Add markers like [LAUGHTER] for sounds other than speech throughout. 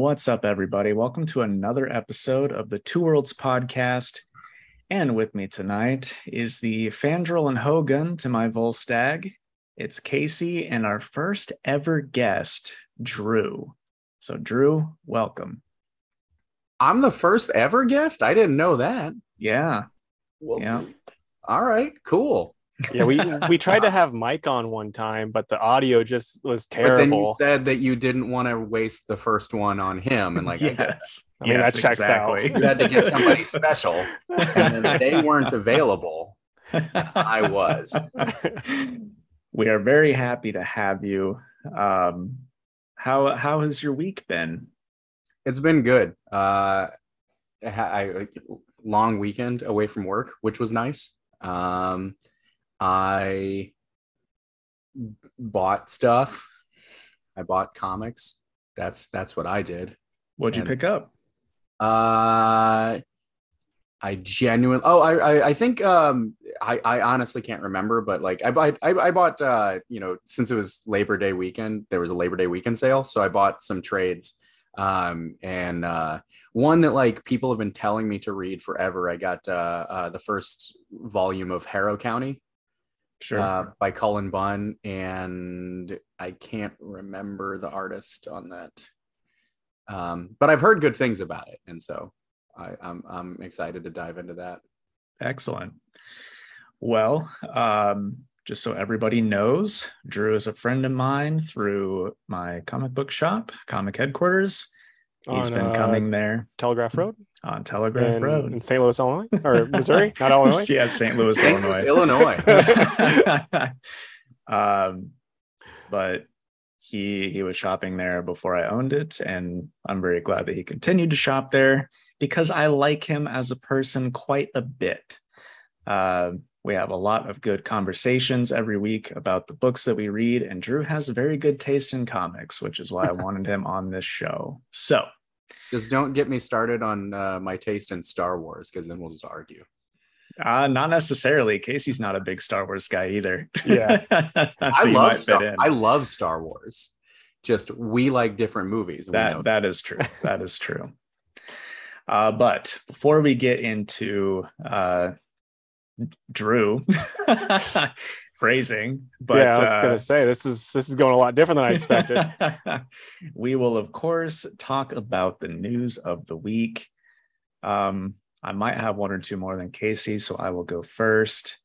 What's up, everybody? Welcome to another episode of the Two Worlds podcast. And with me tonight is the Fandral and Hogun to my Volstagg. It's Casey and our first ever guest, Drew. So, Drew, welcome. I'm the first ever guest. I didn't know that. Yeah. Well, Yeah. All right. Cool. Yeah, we [LAUGHS] we tried to have Mike on one time, but the audio just was terrible. But then you said that you didn't want to waste the first one on him, and like I yes. I mean, Yes, that checks out. you had to get somebody special, and then [LAUGHS] they weren't available. I was. [LAUGHS] we are very happy to have you. Um, how how has your week been? It's been good. Uh, I, I long weekend away from work, which was nice. Um, I bought stuff. I bought comics. That's that's what I did. What'd you pick up? Uh, I genuinely. Oh, I, I, I think. Um, I, I honestly can't remember, but like, I bought, I, I bought. Uh, you know, since it was Labor Day weekend, there was a Labor Day weekend sale, so I bought some trades. Um, and uh, one that like people have been telling me to read forever. I got uh, uh the first volume of Harrow County Sure. uh, by Cullen Bunn, and I can't remember the artist on that. Um, but I've heard good things about it, and so I, I'm I'm excited to dive into that. Excellent. Well, um, just so everybody knows, Drew is a friend of mine through my comic book shop, Comic Headquarters. He's On, been uh, coming there Telegraph Road on Telegraph in, Road. in St. Louis, Illinois, or [LAUGHS] Missouri, not Illinois. [LAUGHS] yeah, St. Louis, St. Louis, Illinois. Illinois. [LAUGHS] um, but he he was shopping there before I owned it, and I'm very glad that he continued to shop there because I like him as a person quite a bit. Uh, we have a lot of good conversations every week about the books that we read, and Drew has very good taste in comics, which is why I wanted him on this show. So, Just don't get me started on uh, my taste in Star Wars, because then we'll just argue. uh, not necessarily. Casey's not a big Star Wars guy either. Yeah. [LAUGHS] So I love Star. in. I love Star Wars. Just we like different movies. and know that that is true [LAUGHS] that is true uh, but before we get into uh, drew [LAUGHS] phrasing but yeah, I was uh, gonna say this is this is going a lot different than I expected. [LAUGHS] we will of course talk about the news of the week um, i might have one or two more than casey so i will go first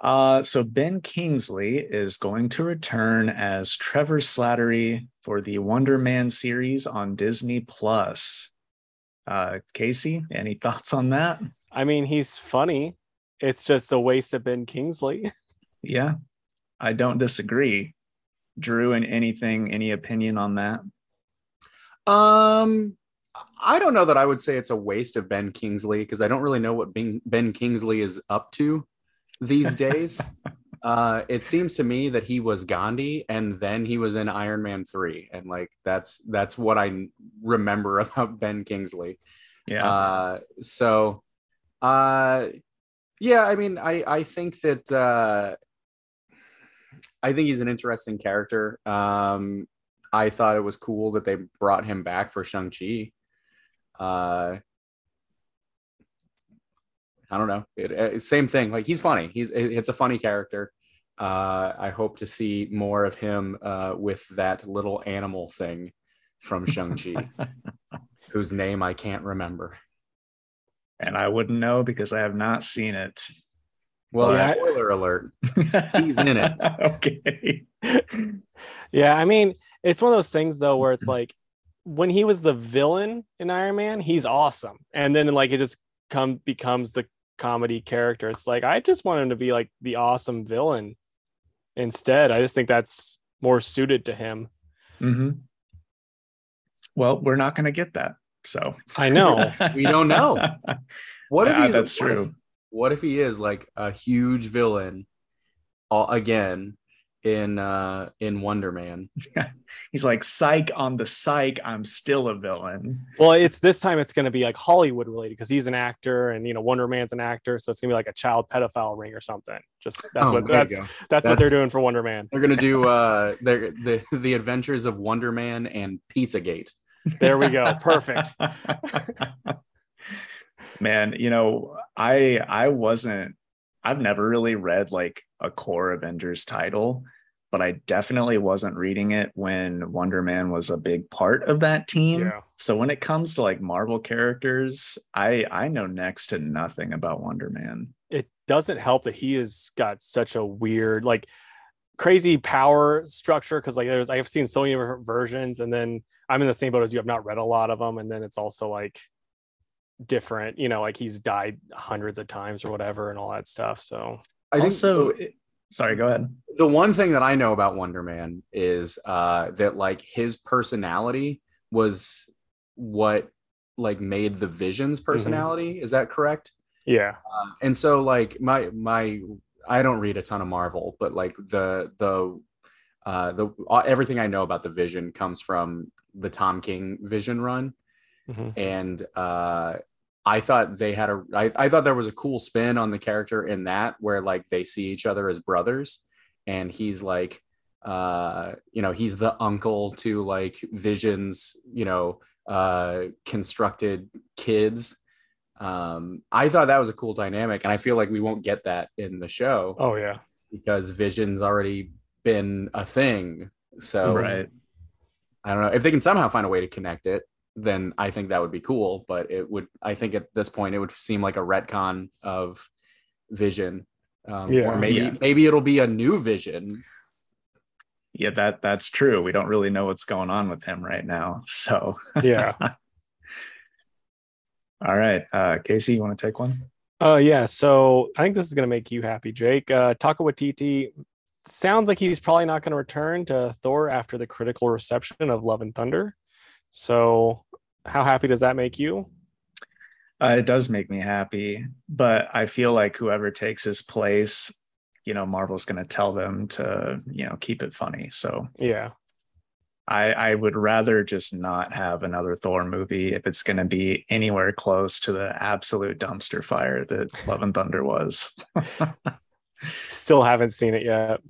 uh, so Ben Kingsley is going to return as Trevor Slattery for the Wonder Man series on Disney Plus. Uh, Casey, any [LAUGHS] thoughts on that? I mean, he's funny. It's just a waste of Ben Kingsley. [LAUGHS] Yeah, I don't disagree. Drew, and anything, any opinion on that? Um, I don't know that I would say it's a waste of Ben Kingsley because I don't really know what Ben, ben Kingsley is up to these days. [LAUGHS] uh, it seems to me that he was Gandhi and then he was in Iron Man three, and like that's that's what I remember [LAUGHS] about Ben Kingsley. Yeah, Uh, so, uh, yeah, I mean, I I think that uh, I think he's an interesting character. Um, I thought it was cool that they brought him back for Shang Chi. Uh, I don't know. It, it- same thing. Like he's funny. He's it- it's a funny character. Uh, I hope to see more of him uh, with that little animal thing from Shang Chi, [LAUGHS] whose name I can't remember. And I wouldn't know because I have not seen it. Well, Yeah. spoiler alert. He's in it. [LAUGHS] okay. yeah, I mean, it's one of those things though where it's like when he was the villain in Iron Man, he's awesome, and then like it just come becomes the comedy character. It's like I just want him to be like the awesome villain instead. I just think that's more suited to him. hmm Well, we're not going to get that. So I know. We don't know. [LAUGHS] What if he's that's what if- true. what if he is like a huge villain all, again in uh in Wonder Man? [LAUGHS] He's like, psych on the psych. I'm still a villain. Well, it's this time it's going to be like Hollywood related because he's an actor and you know Wonder Man's an actor, so it's going to be like a child pedophile ring or something. Just that's Oh, what there that's that's, what they're doing for Wonder Man. They're gonna do uh their the the adventures of Wonder Man and Pizzagate. There we go. Perfect. [LAUGHS] Man, you know, I I wasn't I've never really read like a core Avengers title, but I definitely wasn't reading it when Wonder Man was a big part of that team. Yeah. So when it comes to like Marvel characters, I I know next to nothing about Wonder Man. It doesn't help that he has got such a weird, like crazy power structure because like there's I've seen so many different versions, and then I'm in the same boat as you. I've not read a lot of them, and then it's also like different, you know, like he's died hundreds of times or whatever and all that stuff. So I think also, the, sorry, go ahead. the one thing that I know about Wonder Man is uh, that like his personality was what like made the Vision's personality. Is that correct? yeah. Uh, and so like my my I don't read a ton of Marvel, but like the the uh the everything I know about the Vision comes from the Tom King Vision run Mhm. and uh I thought they had a I, I thought there was a cool spin on the character in that where like they see each other as brothers and he's like uh you know he's the uncle to like Vision's you know uh constructed kids um I thought that was a cool dynamic and I feel like we won't get that in the show Oh yeah. because Vision's already been a thing so right. I don't know if they can somehow find a way to connect it. Then I think that would be cool. But it would, I think at this point, it would seem like a retcon of Vision, um, Yeah. or maybe Yeah. maybe it'll be a new Vision. Yeah, that that's true. We don't really know what's going on with him right now. So Yeah. [LAUGHS] all right. Uh Casey, you want to take one? Uh yeah, so I think this is gonna make you happy, Jake. Uh Taika Waititi sounds like he's probably not gonna return to Thor after the critical reception of Love and Thunder. So how happy does that make you? Uh, it does make me happy, but I feel like whoever takes his place, you know, Marvel's going to tell them to, you know, keep it funny. So Yeah. I, I would rather just not have another Thor movie if it's going to be anywhere close to the absolute dumpster fire that Love and Thunder was. [LAUGHS] Still haven't seen it yet.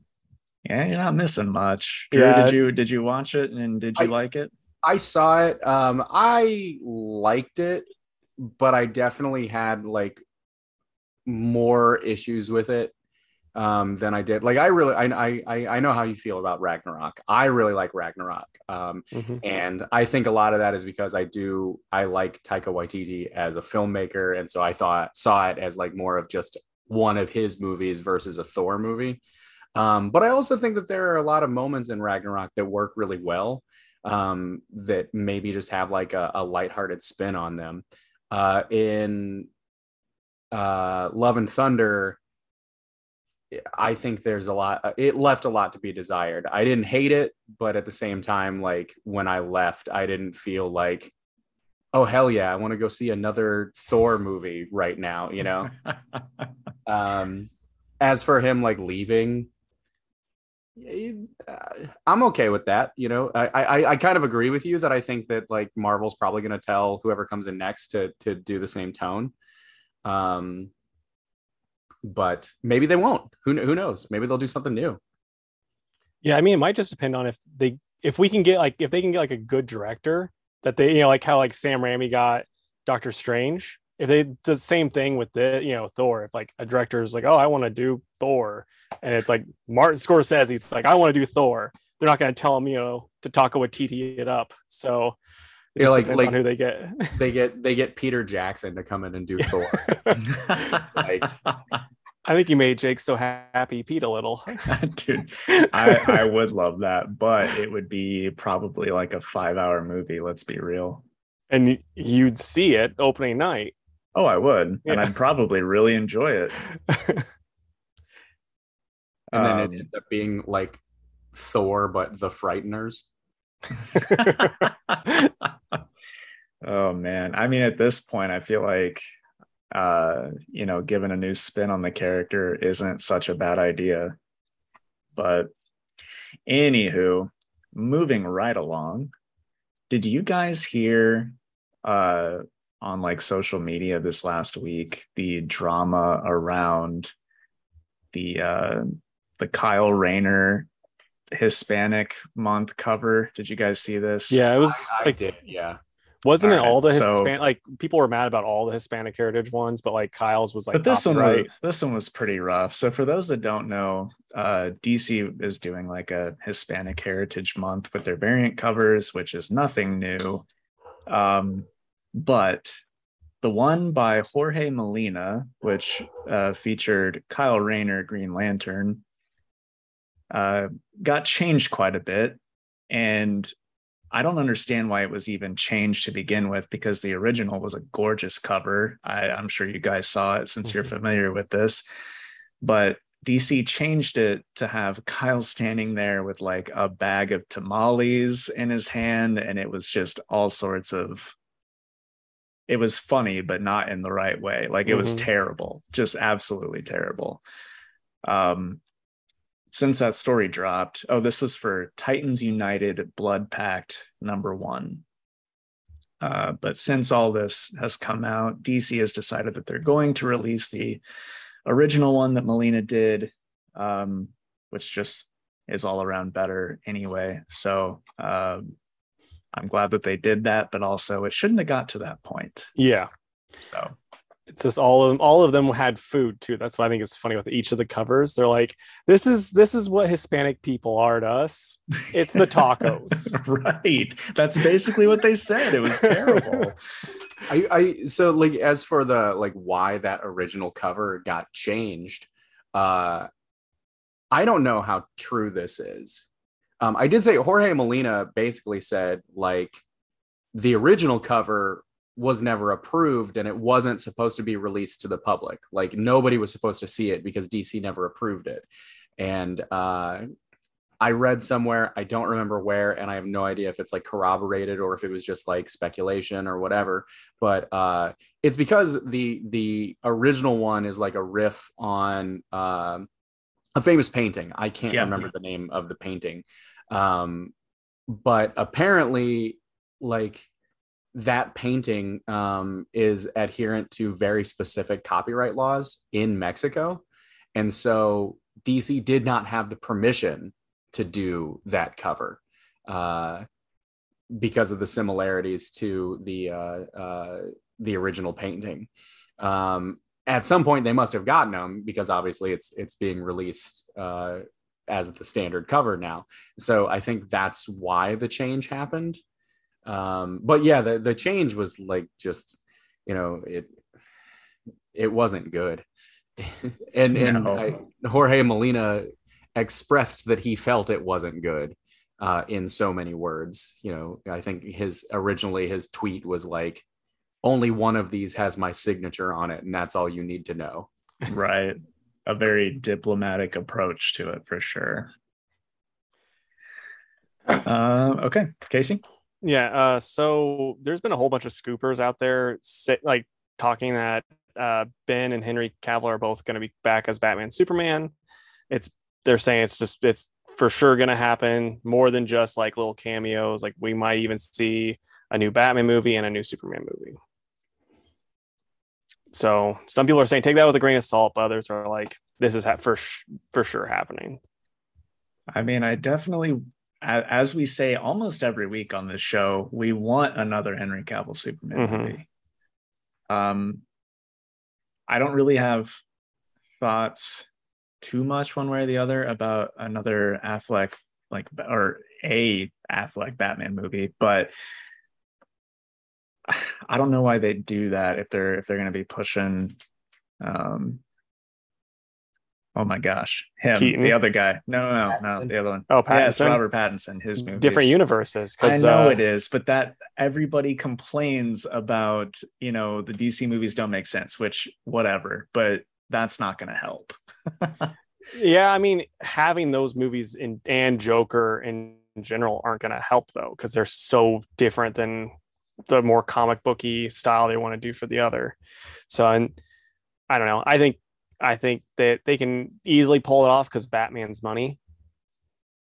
yeah, you're not missing much. Drew, Yeah. did you did you watch it and did you I- like it? I saw it. Um, I liked it, but I definitely had like more issues with it um, than I did. Like I really, I, I, I know how you feel about Ragnarok. I really like Ragnarok. Um, Mhm. and I think a lot of that is because I do I like Taika Waititi as a filmmaker, and so I thought saw it as like more of just one of his movies versus a Thor movie. Um, but I also think that there are a lot of moments in Ragnarok that work really well. Um, that maybe just have like a, a lighthearted spin on them. Uh, in uh, Love and Thunder, I think there's a lot. It left a lot to be desired. I didn't hate it, but at the same time, like when I left, I didn't feel like, oh hell yeah, I want to go see another Thor movie right now. You know. [LAUGHS] um, as for him like leaving, eh, uh, I'm okay with that. You know, I, I I kind of agree with you that I think that like Marvel's probably going to tell whoever comes in next to to do the same tone. Um, but maybe they won't. Who who knows? Maybe they'll do something new. Yeah, I mean, it might just depend on if they if we can get like if they can get like a good director that they you know like how like Sam Raimi got Doctor Strange. If they do the same thing with the you know Thor, if like a director is like, oh, I want to do Thor, and it's like Martin Scorsese, he's like, I want to do Thor. They're not going to tell him you know to talk with TT it up. So it Yeah, like- like- who they get. They get they get Peter Jackson to come in and do Thor. Like, I think you made Jake so happy, Pete, a little. [LAUGHS] Dude, I, I [LAUGHS] would love that, but it would be probably like a five hour movie. Let's be real. and you'd see it opening night. Oh, I would. And I'd probably really enjoy it. [LAUGHS] and then Um, it ends up being like Thor, but the Frighteners. [LAUGHS] oh man. I mean, at this point, I feel like uh, you know, giving a new spin on the character isn't such a bad idea. But anywho, moving right along. Did you guys hear uh on like social media this last week the drama around the uh the Kyle Rayner Hispanic month cover. Did you guys see this? Yeah, it was I, I like did, yeah. wasn't it Alright, all the so- Hispanic like people were mad about all the Hispanic heritage ones, but like Kyle's was like but this one right. was, this one was pretty rough. So for those that don't know, uh, DC is doing like a Hispanic Heritage Month with their variant covers, which is nothing new. Um, but the one by Jorge Molina, which uh, featured Kyle Rayner, Green Lantern, uh, got changed quite a bit, and I don't understand why it was even changed to begin with because the original was a gorgeous cover. I, I'm sure you guys saw it since you're Mhm. familiar with this, but DC changed it to have Kyle standing there with like a bag of tamales in his hand, and it was just all sorts of. It was funny, but not in the right way. Like it was Mhm. terrible, just absolutely terrible. Um, since that story dropped, oh, this was for Titans United Blood Pact number one. Uh, but since all this has come out, DC has decided that they're going to release the original one that Molina did, um, which just is all around better anyway. So um, I'm glad that they did that, but also it shouldn't have got to that point. Yeah. So It's just all of them all of them had food too. That's why I think it's funny with each of the covers. They're like, this is this is what Hispanic people are to us. It's the tacos. [LAUGHS] right. That's basically what they said. It was terrible. [LAUGHS] I, I so like as for the like why that original cover got changed, uh I don't know how true this is. Um, I did say Jorge Molina basically said like the original cover was never approved and it wasn't supposed to be released to the public. Like nobody was supposed to see it because DC never approved it. And uh, I read somewhere, I don't remember where, and I have no idea if it's like corroborated or if it was just like speculation or whatever. But uh, it's because the the original one is like a riff on um, a famous painting. I can't Yeah. remember the name of the painting, um, but apparently, like that painting um, is adherent to very specific copyright laws in Mexico, and so DC did not have the permission to do that cover uh, because of the similarities to the uh, uh, the original painting. Um, at some point, they must have gotten them because obviously it's it's being released uh, as the standard cover now. So I think that's why the change happened. Um, but yeah, the the change was like just you know it it wasn't good. [LAUGHS] and and I, Jorge Molina expressed that he felt it wasn't good uh, in so many words. You know, I think his originally his tweet was like, "Only one of these has my signature on it, and that's all you need to know." right. A very diplomatic approach to it for sure. [LAUGHS] Uh, okay, Casey. Yeah. Uh, so there's been a whole bunch of scoopers out there, sit, like talking that uh, Ben and Henry Cavill are both going to be back as Batman, Superman. It's they're saying it's just it's for sure going to happen more than just like little cameos. Like we might even see a new Batman movie and a new Superman movie. So some people are saying take that with a grain of salt, but others are like this is ha- for sh- for sure happening. I mean, I definitely, as we say almost every week on this show, we want another Henry Cavill Superman Mhm. movie. Um, I don't really have thoughts too much one way or the other about another Affleck like or a Affleck Batman movie, but [SIGHS] I don't know why they do that if they're if they're going to be pushing um oh my gosh him Keaton? the other guy no no no no the other one Oh, yes Pattinson? Robert Pattinson his movie different universes. I know uh, it is, but that everybody complains about, you know, the DC movies don't make sense, which whatever, but that's not going to help. [LAUGHS] Yeah, I mean, having those movies in and Joker in general aren't going to help though, because they're so different than the more comic booky style they want to do for the other. So, and I don't know. I think I think that they can easily pull it off because Batman's money,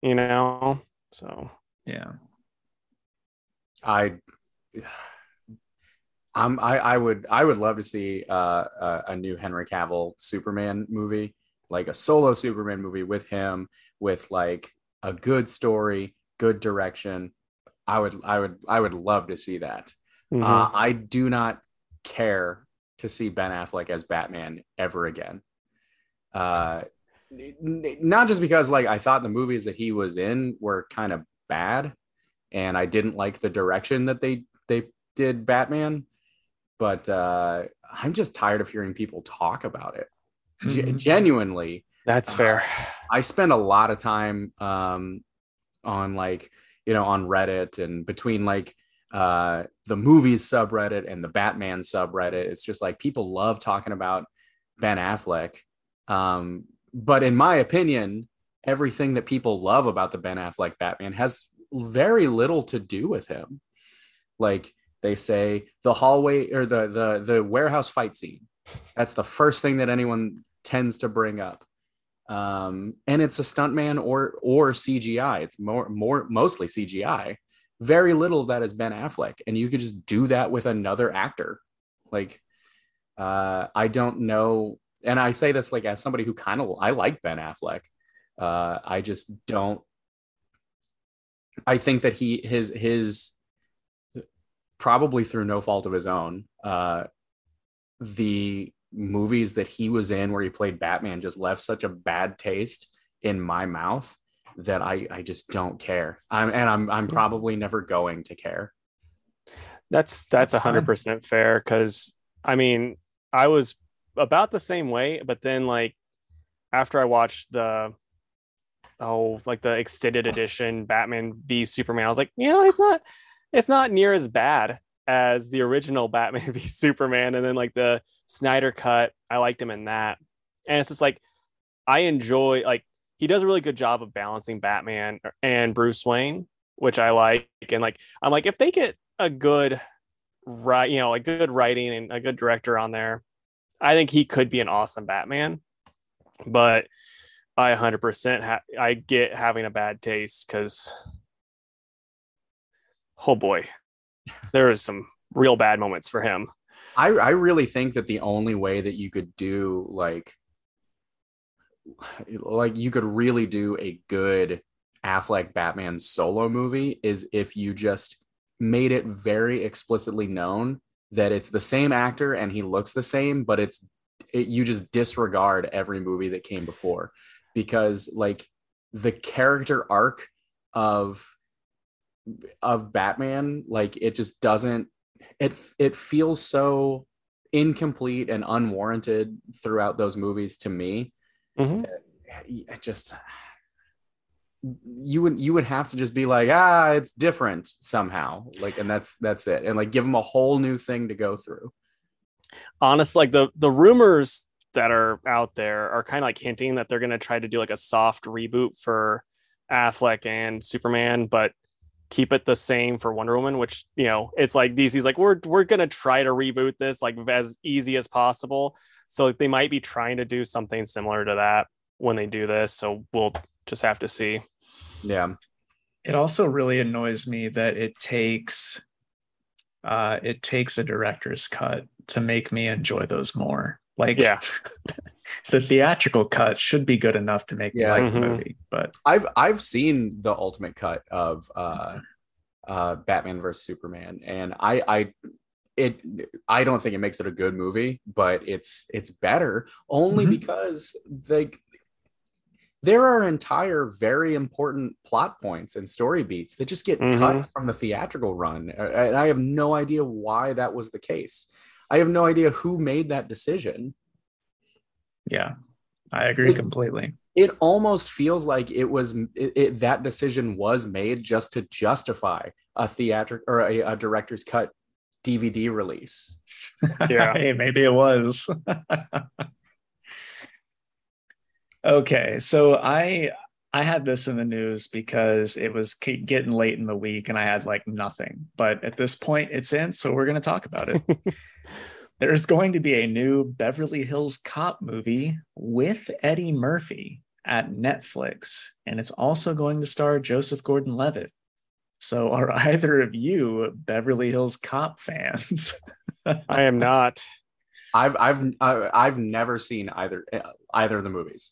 you know. So yeah. I, I'm, I, I would, I would love to see uh, a, a new Henry Cavill Superman movie, like a solo Superman movie with him, with like a good story, good direction, I would I would I would love to see that. Mhm. Uh, I do not care to see Ben Affleck as Batman ever again. Uh, not just because like I thought the movies that he was in were kind of bad, and I didn't like the direction that they they did Batman, but uh, I'm just tired of hearing people talk about it. Ge- Mhm. genuinely, That's fair. I spend a lot of time um, on like you know on Reddit and between like uh, the movies subreddit and the Batman subreddit. It's just like people love talking about Ben Affleck, um, but in my opinion, everything that people love about the Ben Affleck Batman has very little to do with him. Like they say, the hallway or the the the warehouse fight scene. That's the first thing that anyone tends to bring up um, and it's a stuntman or or CGI. It's more more mostly CGI. Very little of that is Ben Affleck, and you could just do that with another actor. Like, uh, I don't know, and I say this like as somebody who kind of I like Ben Affleck. Uh, I just don't. I think that he his his probably through no fault of his own. Uh, the movies that he was in where he played Batman just left such a bad taste in my mouth that I I just don't care. I'm and I'm I'm probably never going to care. That's that's That's a hundred percent fair because I mean I was about the same way, but then like after I watched the oh like the extended edition Batman v Superman, I was like, you know, it's not it's not near as bad as the original [LAUGHS] Batman v Superman, and then like the Snyder cut, I liked him in that, and it's just like I enjoy like he does a really good job of balancing Batman and Bruce Wayne, which I like, and like I'm like if they get a good right you know a good writing and a good director on there i think he could be an awesome batman but i 100% ha- i get having a bad taste because oh boy [LAUGHS] there is some real bad moments for him. I I really think that the only way that you could do like like you could really do a good Affleck Batman solo movie is if you just made it very explicitly known that it's the same actor and he looks the same, but it's it, you just disregard every movie that came before because like the character arc of of Batman like it just doesn't it it feels so incomplete and unwarranted throughout those movies to me Mhm. it just you would you would have to just be like ah it's different somehow. Like and that's that's it. And like give them a whole new thing to go through. Honest like the the rumors that are out there are kind of like hinting that they're going to try to do like a soft reboot for Affleck and Superman but keep it the same for Wonder Woman which you know it's like DC's like we're we're going to try to reboot this like as easy as possible. So like, they might be trying to do something similar to that when they do this so we'll just have to see yeah it also really annoys me that it takes uh it takes a director's cut to make me enjoy those more like Yeah. [LAUGHS] the theatrical cut should be good enough to make Yeah. me like the Mhm. movie but i've i've seen the ultimate cut of uh uh batman versus superman and i i it i don't think it makes it a good movie but it's it's better only Mhm. because like there are entire very important plot points and story beats that just get Mhm. cut from the theatrical run and i have no idea why that was the case i have no idea who made that decision yeah i agree It- completely it almost feels like it was it, it- that decision was made just to justify a theatric or a, a director's cut dvd release Yeah. [LAUGHS] hey, maybe it was [LAUGHS] okay so i i had this in the news because it was getting late in the week and i had like nothing but at this point it's in so we're going to talk about it. [LAUGHS] There's going to be a new beverly hills cop movie with eddie murphy at netflix and it's also going to star joseph gordon-levitt. So are [LAUGHS] either of you beverly hills cop fans? I am not. I've i've i've never seen either eh, either of the movies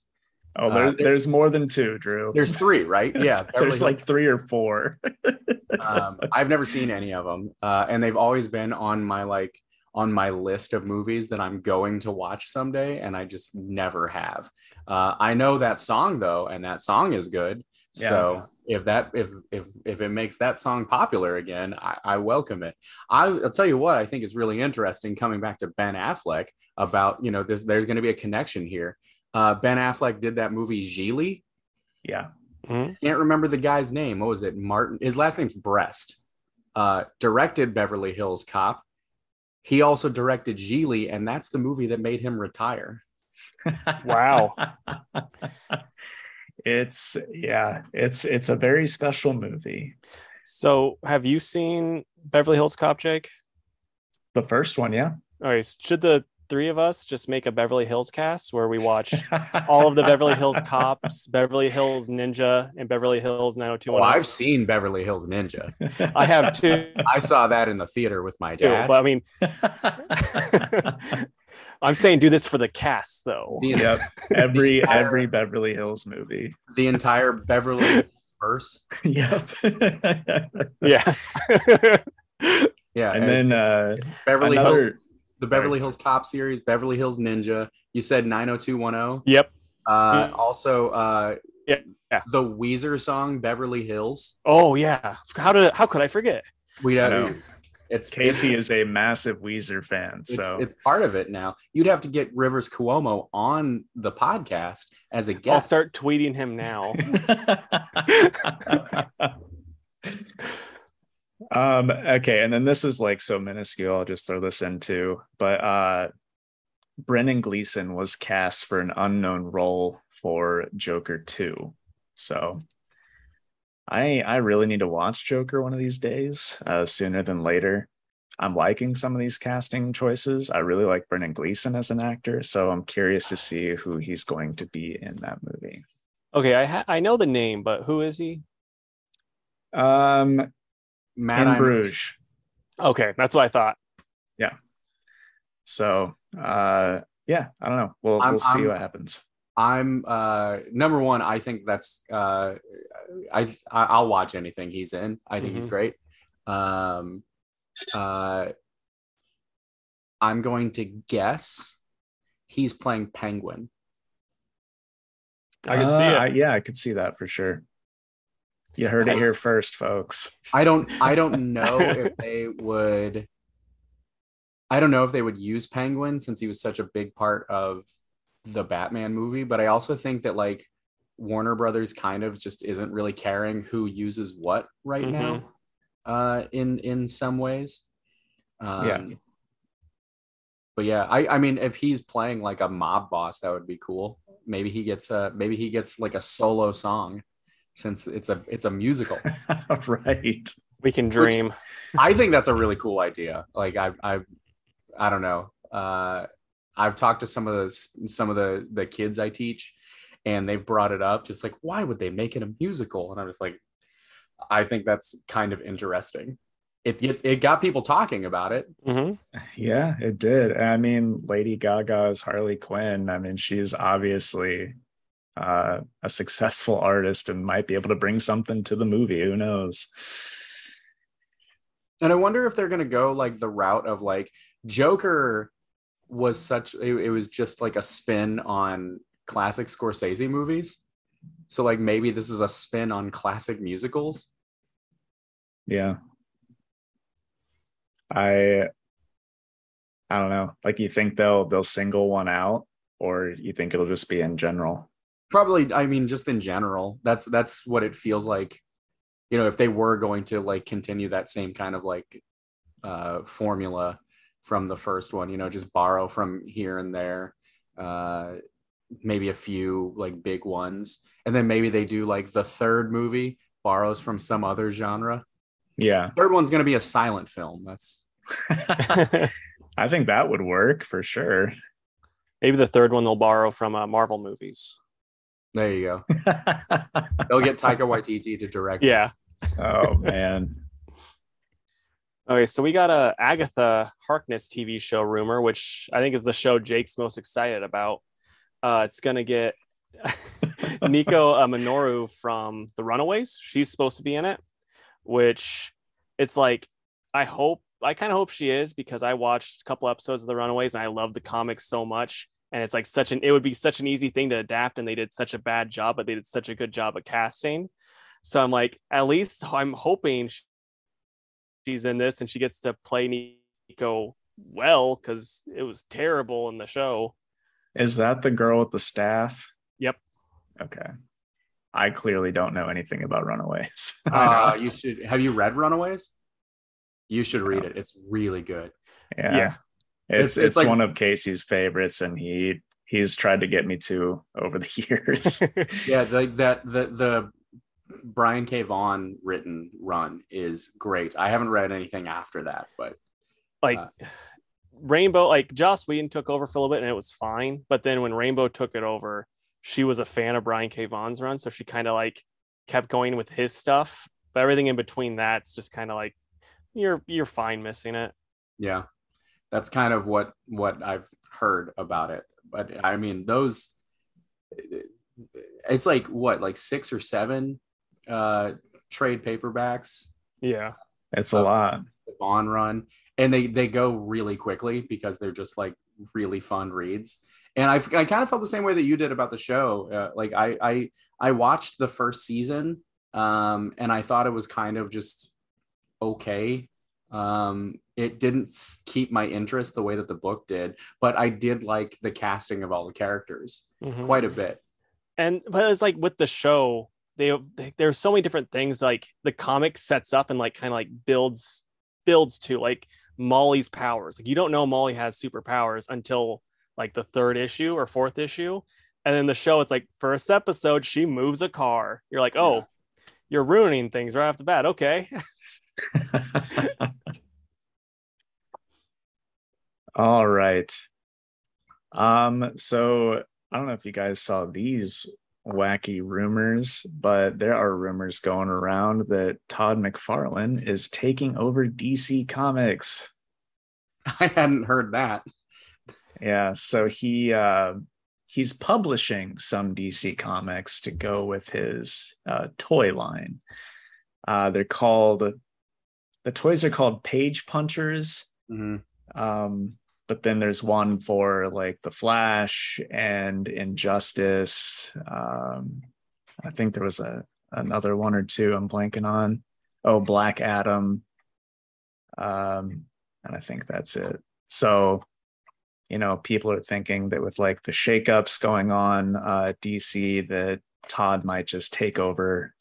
Oh, there, Uh, there- there's more than two, Drew. There's three, right? [LAUGHS] Yeah, there's Hills like three or four. [LAUGHS] um, I've never seen any of them, uh, and they've always been on my like on my list of movies that I'm going to watch someday, and I just never have. Uh, I know that song though, and that song is good. Yeah. So if that if if if it makes that song popular again, I, I welcome it. I, I'll tell you what I think is really interesting. Coming back to Ben Affleck about you know this, there's going to be a connection here. Uh, ben Affleck did that movie Gigli. yeah. Mhm. Can't remember the guy's name. What was it? Martin. His last name's Brest. Uh, directed Beverly Hills Cop. He also directed Gigli, and that's the movie that made him retire. [LAUGHS] Wow. it's yeah, it's it's a very special movie. So, have you seen Beverly Hills Cop, Jake? The first one, yeah. All right. Should the three of us just make a Beverly Hills cast where we watch all of the Beverly Hills Cops, [LAUGHS] Beverly Hills Ninja, and Beverly Hills Oh, 90210? I've seen Beverly Hills Ninja. I have two. I saw that in the theater with my too, dad. But I mean, [LAUGHS] I'm saying do this for the cast, though. The, yep. [LAUGHS] Every entire- every Beverly Hills movie. the entire Beverly Hills verse. Yep. Yes. Yeah, and then uh Beverly Hills, another the Beverly Hills Cop series, Beverly Hills Ninja. You said 90210. yep. Uh, Mm. also, uh, Yeah, yeah. the Weezer song Beverly Hills. Oh yeah. How did how could I forget? We don't. know. It's Casey is a massive Weezer fan, It's, so it's part of it now. You'd have to get Rivers Cuomo on the podcast as a guest. I'll start tweeting him now. [LAUGHS] [LAUGHS] um okay and then this is like so minuscule i'll just throw this in too but uh brendan gleeson was cast for an unknown role for joker 2 so i i really need to watch joker one of these days uh sooner than later. I'm liking some of these casting choices. I really like brendan gleeson as an actor so i'm curious to see who he's going to be in that movie. Okay, I ha- I know the name, but who is he? um Matt, in I'm- bruges Okay, that's what I thought. Yeah. So uh yeah, I don't know. We'll I'm- we'll see I'm- what happens. I'm uh, number one. I think that's uh, I, I I'll watch anything he's in. I think he's Mhm. great. Um, uh, I'm going to guess he's playing Penguin. I can see Uh, it. I- yeah, I could see that for sure. You heard it here first, folks. I don't I don't [LAUGHS] know if they would I don't know if they would use Penguin since he was such a big part of the Batman movie, but I also think that like Warner Brothers kind of just isn't really caring who uses what right Mhm. now uh in in some ways. Um, Yeah. But yeah, I I mean if he's playing like a mob boss that would be cool. Maybe he gets a maybe he gets like a solo song since it's a it's a musical. [LAUGHS] right. We can dream. I think that's a really cool idea. Like I I I don't know. Uh I've talked to some of the some of the the kids I teach and they've brought it up just like why would they make it a musical? And I'm just like I think that's kind of interesting. It it, it got people talking about it. hmm Yeah, it did. I mean, Lady Gaga is Harley Quinn. I mean, she's obviously uh, a successful artist and might be able to bring something to the movie. Who knows? And I wonder if they're going to go like the route of like Joker was such it, it was just like a spin on classic Scorsese movies. So like maybe this is a spin on classic musicals. Yeah. I I don't know. Like you think they'll they'll single one out or you think it'll just be in general? Probably i mean just in general that's that's what it feels like you know if they were going to like continue that same kind of like uh formula from the first one you know just borrow from here and there uh maybe a few like big ones and then maybe they do like the third movie borrows from some other genre Yeah. third one's going to be a silent film that's [LAUGHS] I think that would work for sure. Maybe the third one they'll borrow from uh, Marvel movies. There you go [LAUGHS] they'll get taika waititi to direct. Yeah. oh man. Okay, so we got a Agatha Harkness TV show rumor, which I think is the show Jake's most excited about. Uh, it's gonna get [LAUGHS] Nico uh, Minoru from The Runaways. She's supposed to be in it, which it's like I hope I kind of hope she is because I watched a couple episodes of The Runaways and I love the comics so much. And it's like such an it would be such an easy thing to adapt, and they did such a bad job, but they did such a good job of casting. So I'm like, at least I'm hoping she's in this and she gets to play Nico well because it was terrible in the show. Is that the girl with the staff? Yep. Okay. I clearly don't know anything about Runaways. [LAUGHS] Uh, you should have you read Runaways? You should read it. It's really good. yeah. yeah. It's It's- it's, it's like- one of Casey's favorites, and he he's tried to get me to over the [LAUGHS] years. [LAUGHS] Yeah, like that the the Brian K. Vaughan written run is great. I haven't read anything after that, but like Uh, Rainbow, like Joss Whedon took over for a little bit and it was fine. But then when Rainbow took it over, she was a fan of Brian K. Vaughan's run. So she kind of like kept going with his stuff. But everything in between that's just kind of like you're you're fine missing it. yeah, that's kind of what what I've heard about it. But I mean, those it's like what like six or seven uh trade paperbacks Yeah. it's a lot. the Vaughan run, and they they go really quickly because they're just like really fun reads. And I, I kind of felt the same way that you did about the show. Uh, like I I I watched the first season, um, and I thought it was kind of just okay. Um, it didn't keep my interest the way that the book did, but I did like the casting of all the characters Mhm. quite a bit. and but it's like with the show they, they there's so many different things like the comic sets up and like kind of like builds builds to like molly's powers like you don't know molly has superpowers until like the third issue or fourth issue and then the show it's like first episode she moves a car you're like oh Yeah. you're ruining things right off the bat okay [LAUGHS] [LAUGHS] All right. Um, so I don't know if you guys saw these wacky rumors, but there are rumors going around that Todd McFarlane is taking over DC Comics. [LAUGHS] I hadn't heard that. Yeah, so he uh he's publishing some DC comics to go with his uh toy line. Uh they're called the toys are called Page Punchers. Mhm. Um, but then there's one for like the Flash and Injustice. Um, I think there was a another one or two I'm blanking on. Oh, Black Adam. Um, and I think that's it. So, you know, people are thinking that with like the shakeups going on uh DC, that Todd might just take over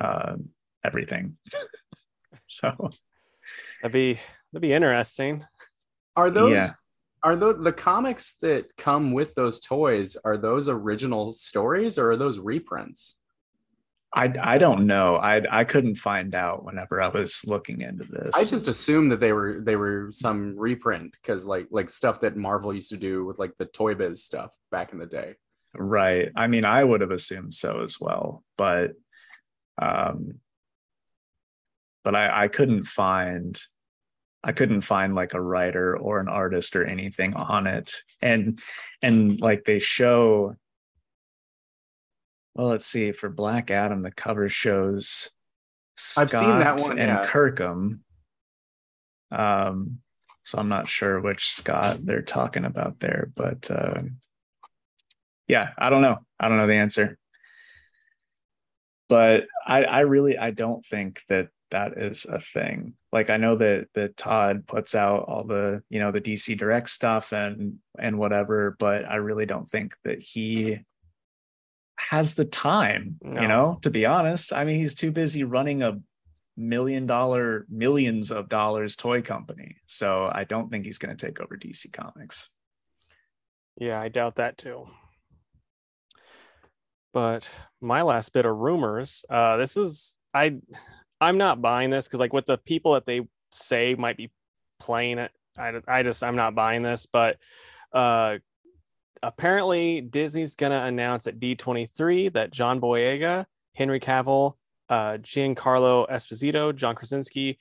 um everything. [LAUGHS] so that'd be that'd be interesting Are those Yeah. Are the the comics that come with those toys? Are those original stories or are those reprints? I I don't know. I I couldn't find out whenever I was looking into this. I just assumed that they were they were some reprint because like like stuff that Marvel used to do with like the Toy Biz stuff back in the day. right. I mean, I would have assumed so as well, but um but I I couldn't find I couldn't find like a writer or an artist or anything on it. And and like they show well, let's see, for Black Adam the cover shows I've seen that Scott one, and yeah. Kirkham. Um so I'm not sure which Scott they're talking about there, but uh, yeah, I don't know. I don't know the answer. But I, I really, I don't think that that is a thing. Like I know that that Todd puts out all the, you know, the DC Direct stuff and and whatever, but I really don't think that he has the time, No. you know, to be honest. I mean, he's too busy running a million dollar, millions of dollars toy company. So I don't think he's going to take over DC Comics. Yeah, I doubt that too. But my last bit of rumors, uh, this is I I'm not buying this because like with the people that they say might be playing it, I, I just I'm not buying this. But uh, apparently Disney's gonna announce at D23 that John Boyega, Henry Cavill, uh, Giancarlo Esposito, John Krasinski,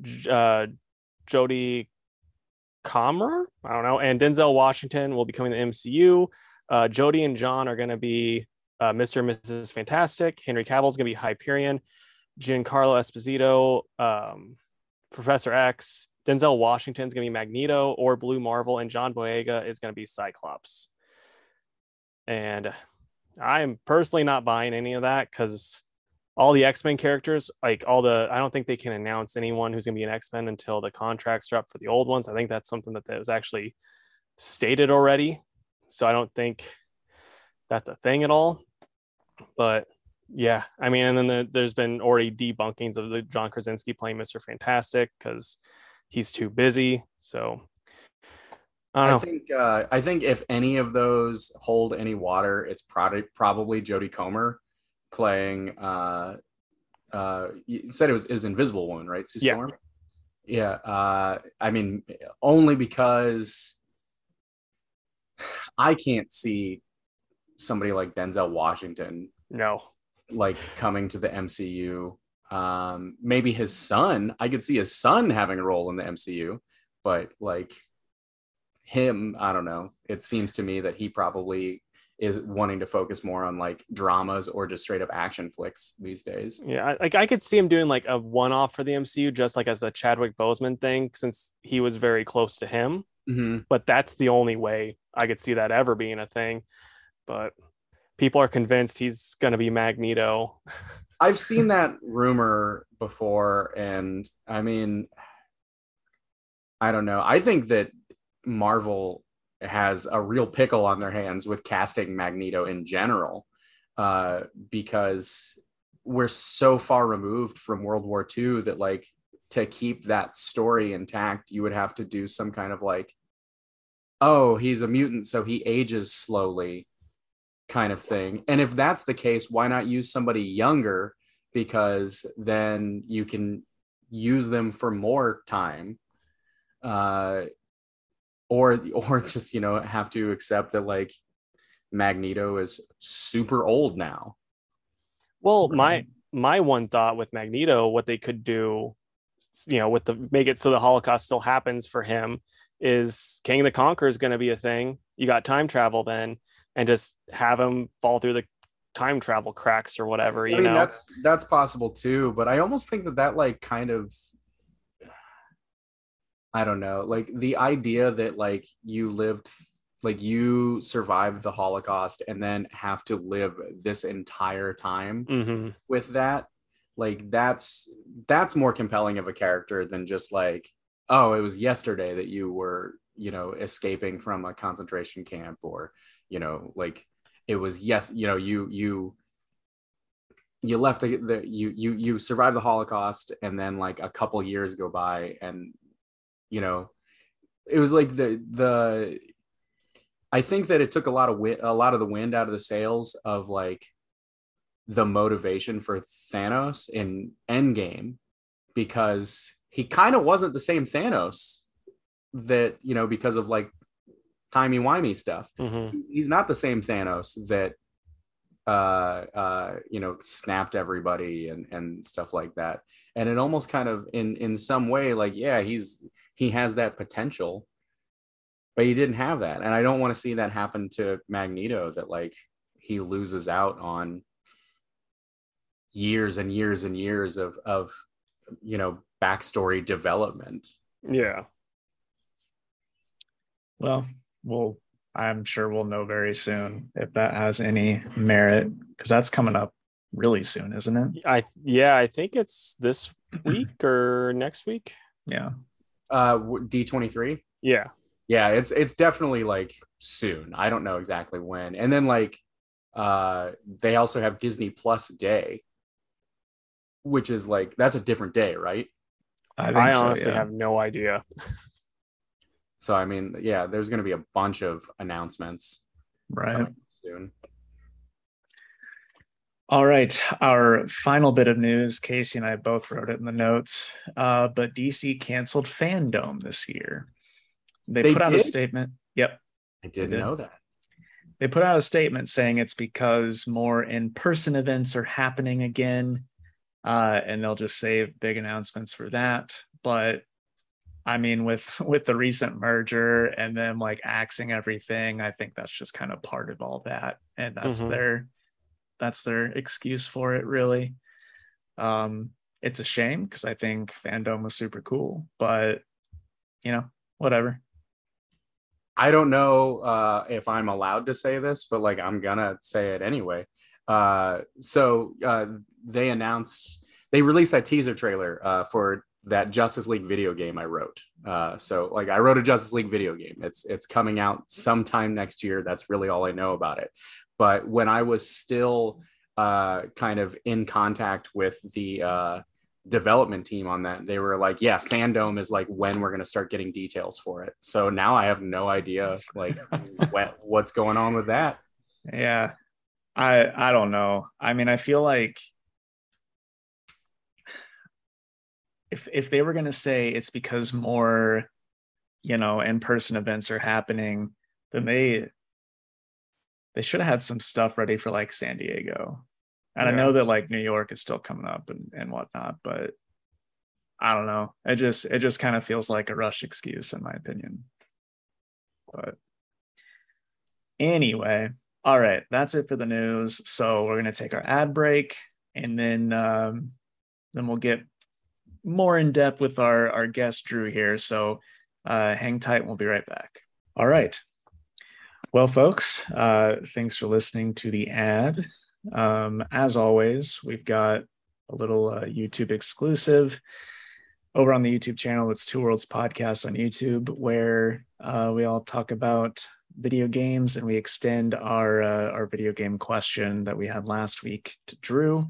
J- uh, Jodie Comer, I don't know, and Denzel Washington will be coming to the MCU. Uh, Jodie and John are to be uh, Mr. and Mrs. Fantastic. Henry Cavill is going to be Hyperion. Giancarlo Esposito, um, Professor X. Denzel Washington is going to be Magneto or Blue Marvel, and John Boyega is going to be Cyclops. And I'm personally not buying any of that because all the X-Men characters, like all the, I don't think they can announce anyone who's going to be an X-Men until the contracts are up for the old ones. I think that's something that was actually stated already. So I don't think that's a thing at all. But yeah, I mean, and then the, there's been already debunkings of the John Krasinski playing Mr. Fantastic because he's too busy. So I, I think uh, I think if any of those hold any water, it's probably probably Jodie Comer playing. Uh, uh, you said it was, was Invisible Woman, right? Sue Yeah. Yeah. Uh, I mean, only because [SIGHS] I can't see somebody like Denzel Washington no. Like coming to the MCU. Um, maybe his son. I could see his son having a role in the MCU, but like him, I don't know. It seems to me that he probably is wanting to focus more on like dramas or just straight up action flicks these days. Yeah, I- like I could see him doing like a one-off for the MCU, just like as a Chadwick Boseman thing, since he was very close to him. Mm-hmm. But that's the only way I could see that ever being a thing. But people are convinced he's going to be Magneto. [LAUGHS] I've seen that rumor before, and I mean, I don't know. I think that Marvel has a real pickle on their hands with casting Magneto in general, uh, because we're so far removed from World War II that, like, to keep that story intact, you would have to do some kind of like, oh, he's a mutant, so he ages slowly kind of thing. And if that's the case, why not use somebody younger? Because then you can use them for more time. Uh, or or just, you know, have to accept that like Magneto is super old now. Well, my my one thought with Magneto, what they could do, you know, with the make it so the Holocaust still happens for him, is Kang of the Conqueror is going to be a thing. You got time travel then, and just have him fall through the time travel cracks or whatever. You I mean, know, that's that's possible too, but I almost think that that like kind of I don't know, like the idea that like you lived like you survived the Holocaust and then have to live this entire time hmm with that, like that's that's more compelling of a character than just like, oh, it was yesterday that you were, you know, escaping from a concentration camp or, you know, like it was yes, you know, you you you left the, the you you you survived the holocaust and then like a couple years go by and you know it was like the the i think that it took a lot of wind a lot of the wind out of the sails of like the motivation for thanos in endgame because he kind of wasn't the same thanos that you know because of like timey wimey stuff hmm he's not the same Thanos that uh uh you know snapped everybody and and stuff like that. And it almost kind of in in some way like yeah he's he has that potential but he didn't have that. And i don't want to see that happen to magneto that like he loses out on years and years and years of of you know backstory development. Yeah. Well, we'll I'm sure we'll know very soon if that has any merit because that's coming up really soon, isn't it? I yeah, I think it's this [CLEARS THROAT] week or next week. Yeah. uh d23 Yeah. yeah it's it's definitely like soon i don't know exactly when and then like uh they also have disney plus day which is like that's a different day right I think I so, honestly yeah. have no idea. [LAUGHS] so i mean yeah there's going to be a bunch of announcements right. soon All right. Our final bit of news, Casey and I both wrote it in the notes. Uh, but DC canceled FanDome this year. They, They put out a statement. Yep. i didn't did. know that They put out a statement saying it's because more in person events are happening again. Uh, and they'll just save big announcements for that. But I mean, with [LAUGHS] with the recent merger and them like axing everything, I think that's just kind of part of all that. And that's Mhm. their that's their excuse for it, really. Um, it's a shame because I think FanDome was super cool, but you know, whatever. I don't know uh, if I'm allowed to say this, but like I'm gonna say it anyway. Uh, so uh, they announced they released that teaser trailer uh, for that Justice League video game I wrote. Uh, so like I wrote a Justice League video game. It's it's coming out sometime next year. That's really all I know about it. But when I was still uh, kind of in contact with the uh, development team on that, they were like, "Yeah, FanDome is like when we're going to start getting details for it." So now I have no idea like [LAUGHS] what, what's going on with that. Yeah, I I don't know. I mean, I feel like if if they were going to say it's because more you know in-person events are happening then they they should have had some stuff ready for like san diego. And yeah. i know that like new york is still coming up and, and whatnot but i don't know. It just it just kind of feels like a rush excuse in my opinion. But anyway all right that's it for the news. So we're going to take our ad break and then um then we'll get more in depth with our, our guest, Drew, here. So uh, hang tight. We'll be right back. All right. Well, folks, uh, thanks for listening to the ad. Um, as always, we've got a little uh, YouTube exclusive over on the YouTube channel. It's Two Worlds Podcast on YouTube, where uh, we all talk about video games and we extend our uh, our video game question that we had last week to Drew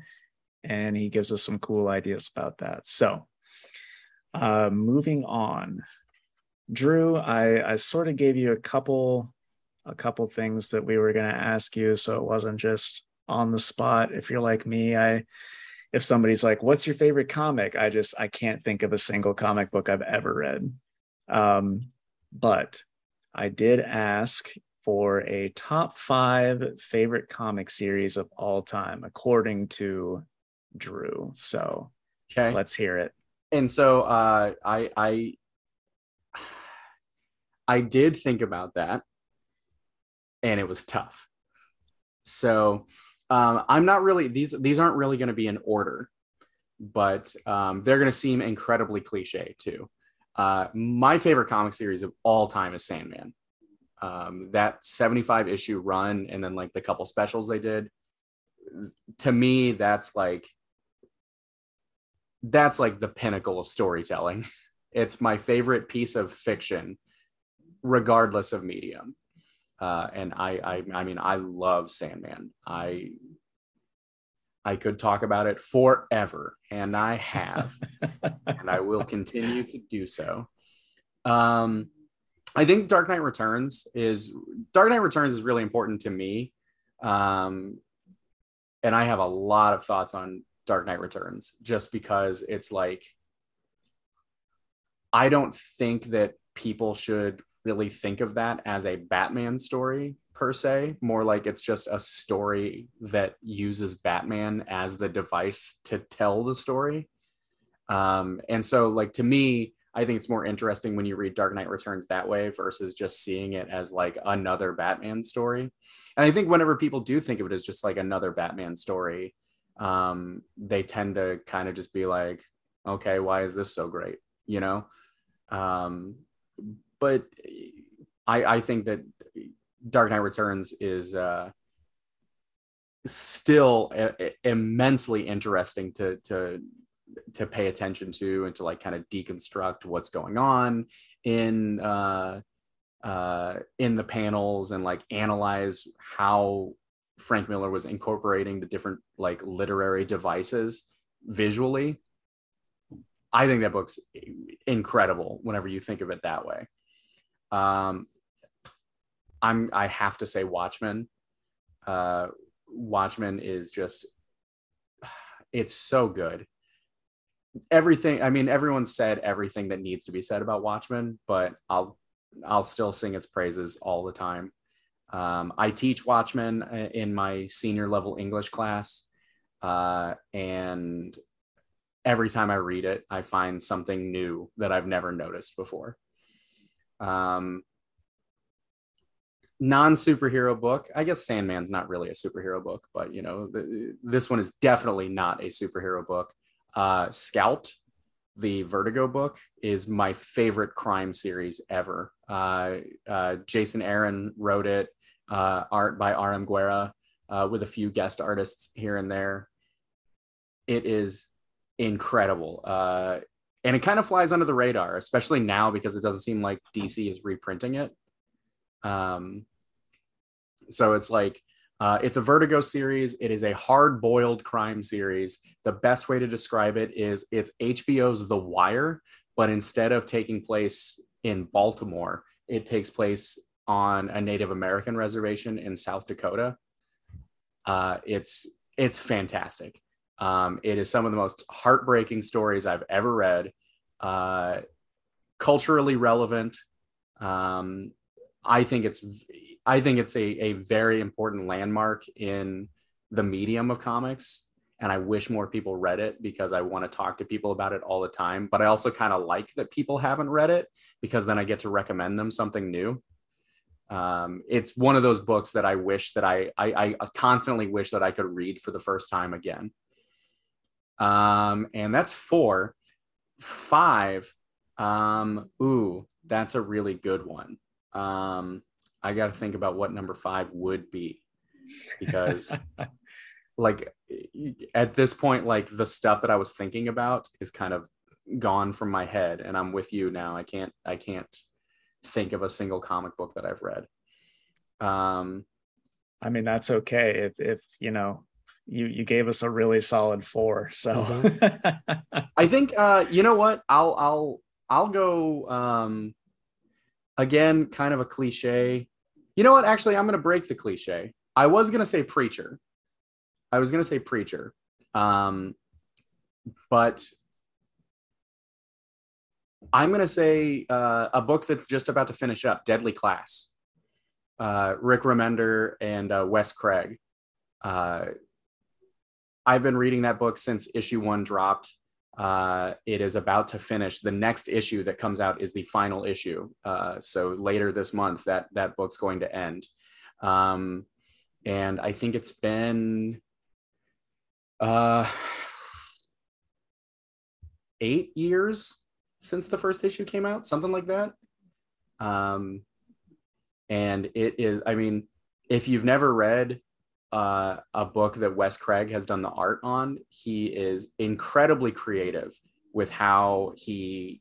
and he gives us some cool ideas about that. So, uh, moving on, Drew, I, I sort of gave you a couple a couple things that we were going to ask you, so it wasn't just on the spot. If you're like me, I if somebody's like, "What's your favorite comic?" I just I can't think of a single comic book I've ever read. Um, but I did ask for a top five favorite comic series of all time, according to Drew. So okay, let's hear it. And so uh, I I I did think about that, and it was tough. So um, I'm not really these these aren't really going to be in order, but um, they're going to seem incredibly cliche too. Uh, my favorite comic series of all time is Sandman. Um, that 75 issue run and then like the couple specials they did to me that's like that's like the pinnacle of storytelling. It's my favorite piece of fiction, regardless of medium. Uh, and I, I, I mean, I love Sandman. I, I could talk about it forever, and I have, [LAUGHS] and I will continue to do so. Um, I think Dark Knight Returns is Dark Knight Returns is really important to me, um, and I have a lot of thoughts on Dark Knight Returns just because it's like I don't think that people should really think of that as a Batman story per se, more like it's just a story that uses Batman as the device to tell the story. Um, and so, like, to me, I think it's more interesting when you read Dark Knight Returns that way versus just seeing it as like another Batman story. And I think whenever people do think of it as just like another Batman story, um, they tend to kind of just be like, okay, why is this so great? You know? Um, but I, I think that Dark Knight Returns is uh, still a, a immensely interesting to, to, to pay attention to and to like kind of deconstruct what's going on in uh, uh, in the panels and like analyze how Frank Miller was incorporating the different like literary devices visually. I think that book's incredible whenever you think of it that way. Um, I'm I have to say Watchmen. Uh, Watchmen is just [SIGHS] it's so good. Everything I mean everyone said everything that needs to be said about Watchmen, but I'll I'll still sing its praises all the time. Um, I teach Watchmen uh, in my senior level English class, uh, and every time I read it, I find something new that I've never noticed before. Um, non superhero book. I guess Sandman's not really a superhero book, but you know, the, this one is definitely not a superhero book. Uh, the Vertigo book, is my favorite crime series ever. Uh, uh, Jason Aaron wrote it, uh, art by R.M. Guéra, uh, with a few guest artists here and there. It is incredible. Uh, and it kind of flies under the radar, especially now because it doesn't seem like DC is reprinting it. Um, so it's like uh, it's a Vertigo series. It is a hard boiled crime series. The best way to describe it is it's HBO's The Wire, but instead of taking place in Baltimore, it takes place on a Native American reservation in South Dakota. Uh, it's it's fantastic. Um, it is some of the most heartbreaking stories I've ever read. Uh, culturally relevant. Um, I think it's I think it's a, a very important landmark in the medium of comics. And I wish more people read it because I want to talk to people about it all the time. But I also kind of like that people haven't read it because then I get to recommend them something new. Um, it's one of those books that I wish that I, I, I constantly wish that I could read for the first time again. Um, and that's four. Five. Um, ooh, that's a really good one. Um, I got to think about what number five would be because, [LAUGHS] like, at this point, like the stuff that I was thinking about is kind of gone from my head, and I'm with you now. I can't, I can't think of a single comic book that I've read. Um, I mean, that's okay if if you know you you gave us a really solid four. So mm-hmm. I think uh, you know what I'll I'll I'll go um, again, kind of a cliche. You know what? Actually, I'm going to break the cliche. I was going to say preacher. I was going to say preacher. Um, but I'm going to say uh, a book that's just about to finish up Deadly Class. Uh, Rick Remender and uh, Wes Craig. Uh, I've been reading that book since issue one dropped. Uh, it is about to finish. The next issue that comes out is the final issue. Uh, so later this month, that that book's going to end. Um, and I think it's been eight years since the first issue came out, something like that. Um, and it is. I mean, if you've never read uh, a book that Wes Craig has done the art on. He is incredibly creative with how he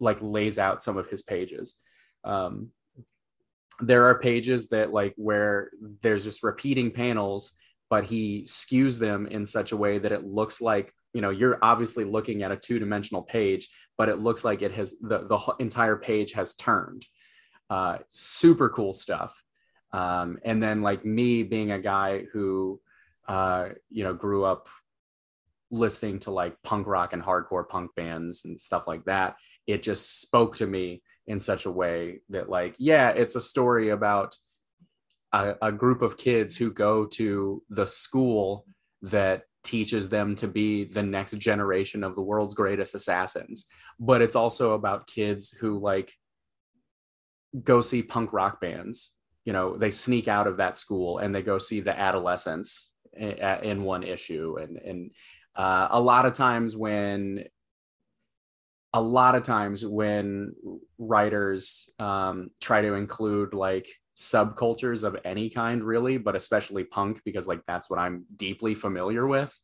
like lays out some of his pages. Um, there are pages that like where there's just repeating panels, but he skews them in such a way that it looks like you know you're obviously looking at a two-dimensional page, but it looks like it has the the entire page has turned. Uh, super cool stuff. Um, and then like me being a guy who, uh, you know, grew up listening to like punk rock and hardcore punk bands and stuff like that, it just spoke to me in such a way that like, yeah, it's a story about a, a group of kids who go to the school that teaches them to be the next generation of the world's greatest assassins. But it's also about kids who like go see punk rock bands you know they sneak out of that school and they go see the adolescents in, one issue and and uh, a lot of times when a lot of times when writers um, try to include like subcultures of any kind really but especially punk because like that's what i'm deeply familiar with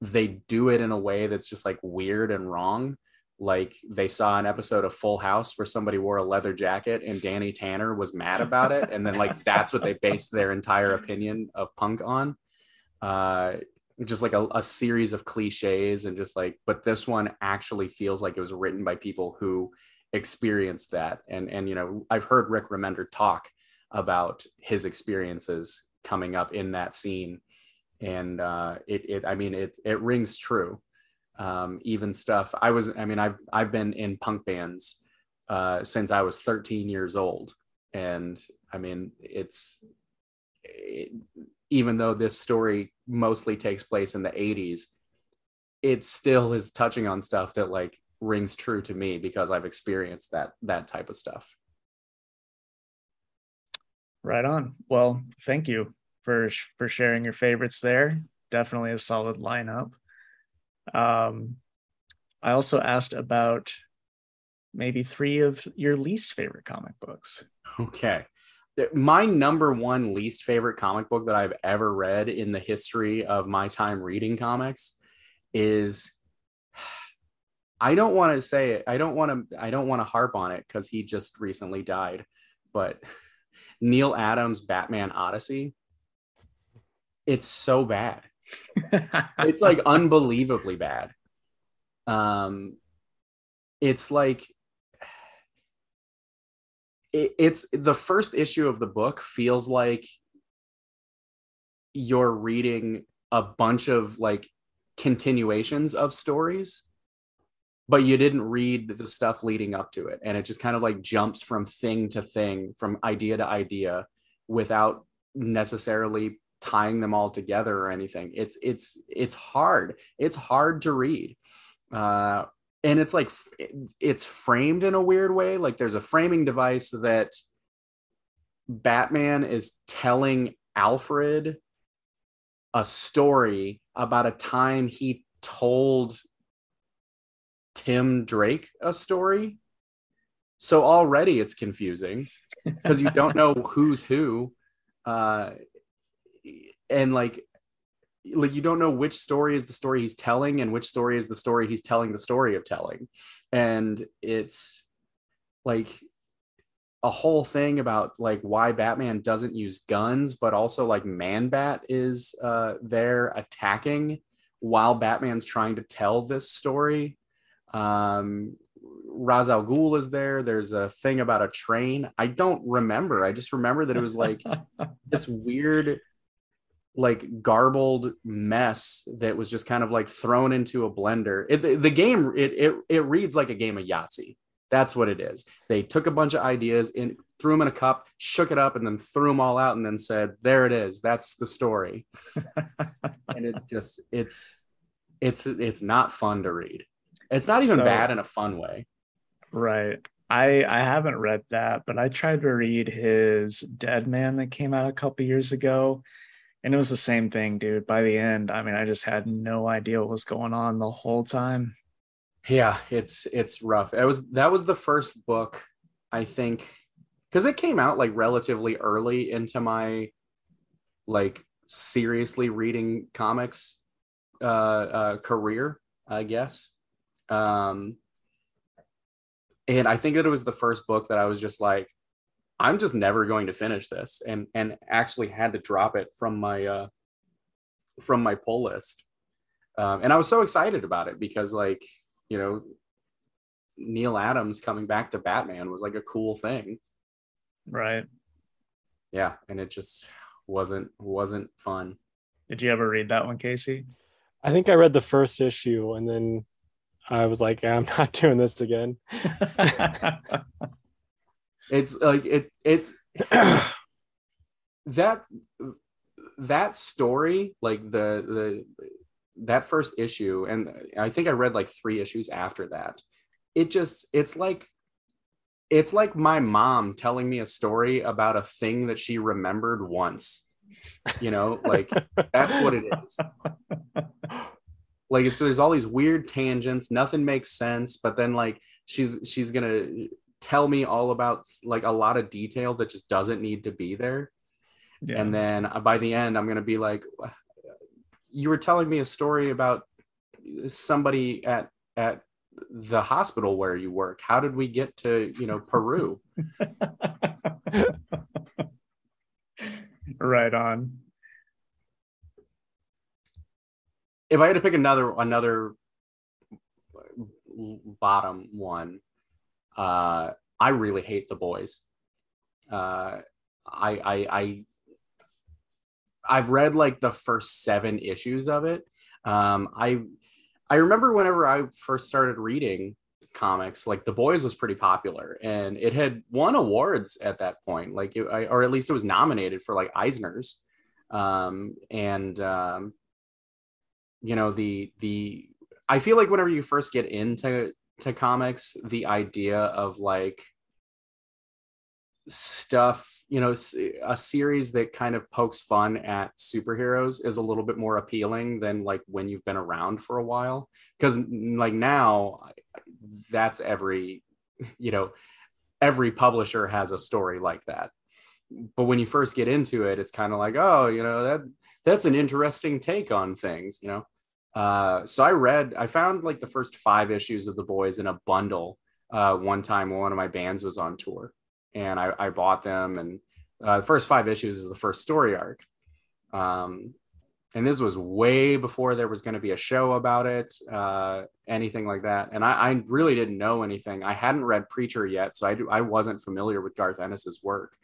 they do it in a way that's just like weird and wrong like they saw an episode of Full House where somebody wore a leather jacket and Danny Tanner was mad about it, and then like that's what they based their entire opinion of punk on. Uh, just like a, a series of cliches and just like, but this one actually feels like it was written by people who experienced that. And and you know, I've heard Rick Remender talk about his experiences coming up in that scene, and uh, it it I mean it it rings true um, even stuff. I was, I mean, I've I've been in punk bands uh, since I was 13 years old, and I mean, it's it, even though this story mostly takes place in the 80s, it still is touching on stuff that like rings true to me because I've experienced that that type of stuff. Right on. Well, thank you for for sharing your favorites there. Definitely a solid lineup. Um, I also asked about maybe three of your least favorite comic books. Okay. My number one least favorite comic book that I've ever read in the history of my time reading comics is [SIGHS] I don't want to say it. I don't want to I don't want to harp on it cuz he just recently died. But [LAUGHS] Neal Adams Batman Odyssey it's so bad. [LAUGHS] it's like unbelievably bad. Um it's like it, it's the first issue of the book feels like you're reading a bunch of like continuations of stories but you didn't read the stuff leading up to it. And it just kind of like jumps from thing to thing from idea to idea without necessarily tying them all together or anything. It's it's it's hard. It's hard to read. Uh and it's like it's framed in a weird way. Like there's a framing device that batman is telling alfred a story about a time he told tim drake a story. So already it's confusing because you don't know [LAUGHS] who's who uh and like like you don't know which story is the story he's telling and which story is the story he's telling the story of telling. And it's like a whole thing about like why batman doesn't use guns but also like man bat is uh there attacking while batman's trying to tell this story um Ra's al Ghul is there. There's a thing about a train. I don't remember. I just remember that it was like [LAUGHS] this weird like garbled mess that was just kind of like thrown into a blender. It, the, the game it, it it reads like a game of Yahtzee. That's what it is. They took a bunch of ideas and threw them in a cup, shook it up, and then threw them all out, and then said, "There it is. That's the story." [LAUGHS] and it's just it's it's it's not fun to read. It's not even so, bad in a fun way. Right. I I haven't read that, but I tried to read his Deadman that came out a couple years ago and it was the same thing, dude. By the end, I mean, I just had no idea what was going on the whole time. Yeah, it's it's rough. It was that was the first book, I think, because it came out like relatively early into my like seriously reading comics uh, uh career, I guess. Um and I think that it was the first book that I was just like, I'm just never going to finish this and and actually had to drop it from my uh from my pull list. Um, and I was so excited about it because like, you know, Neal Adams coming back to Batman was like a cool thing. Right. Yeah, and it just wasn't wasn't fun. Did you ever read that one, Casey? I think I read the first issue and then I was like, I'm [LAUGHS] not doing this again. [LAUGHS] It's like it it's [CLEARS THROAT] that that story, like the the that first issue, and I think I read like three issues after that. It just it's like it's like my mom telling me a story about a thing that she remembered once. You know, like that's what it is. [LAUGHS] Like it's there's all these weird tangents, nothing makes sense, but then like she's she's gonna tell me all about like a lot of detail that just doesn't need to be there. Yeah. And then uh, by the end, I'm to be like, you were telling me a story about somebody at, at the hospital where you work. How did we get to, you know, Peru? [LAUGHS] right on. If I had to pick another, another bottom one, uh, I really hate the boys. Uh, I, I, I, I've read like the first seven issues of it. Um, I, I remember whenever I first started reading comics, like The Boys was pretty popular, and it had won awards at that point. Like, it, I, or at least it was nominated for like Eisner's. Um, and um, you know the the I feel like whenever you first get into to comics the idea of like stuff you know a series that kind of pokes fun at superheroes is a little bit more appealing than like when you've been around for a while. Because like now that's every you know every publisher has a story like that. But when you first get into it it's kind of like oh you know that that's an interesting take on things you know uh, so i read i found like the first five issues of the boys in a bundle uh, one time when one of my bands was on tour and I, I bought them. And uh, the first five issues is the first story arc. Um, and this was way before there was going to be a show about it, uh, anything like that. And I, I, really didn't know anything. I hadn't read Preacher yet, so I do, I wasn't familiar with Garth Ennis's work,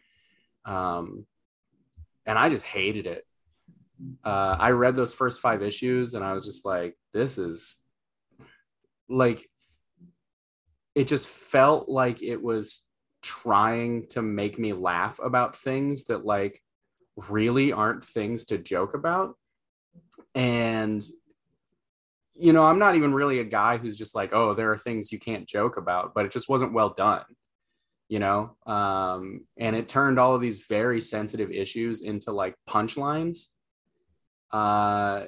um, and I just hated it. Uh, I read those first five issues, and I was just like, "This is like." It just felt like it was trying to make me laugh about things that like really aren't things to joke about and you know i'm not even really a guy who's just like oh there are things you can't joke about but it just wasn't well done you know um and it turned all of these very sensitive issues into like punchlines uh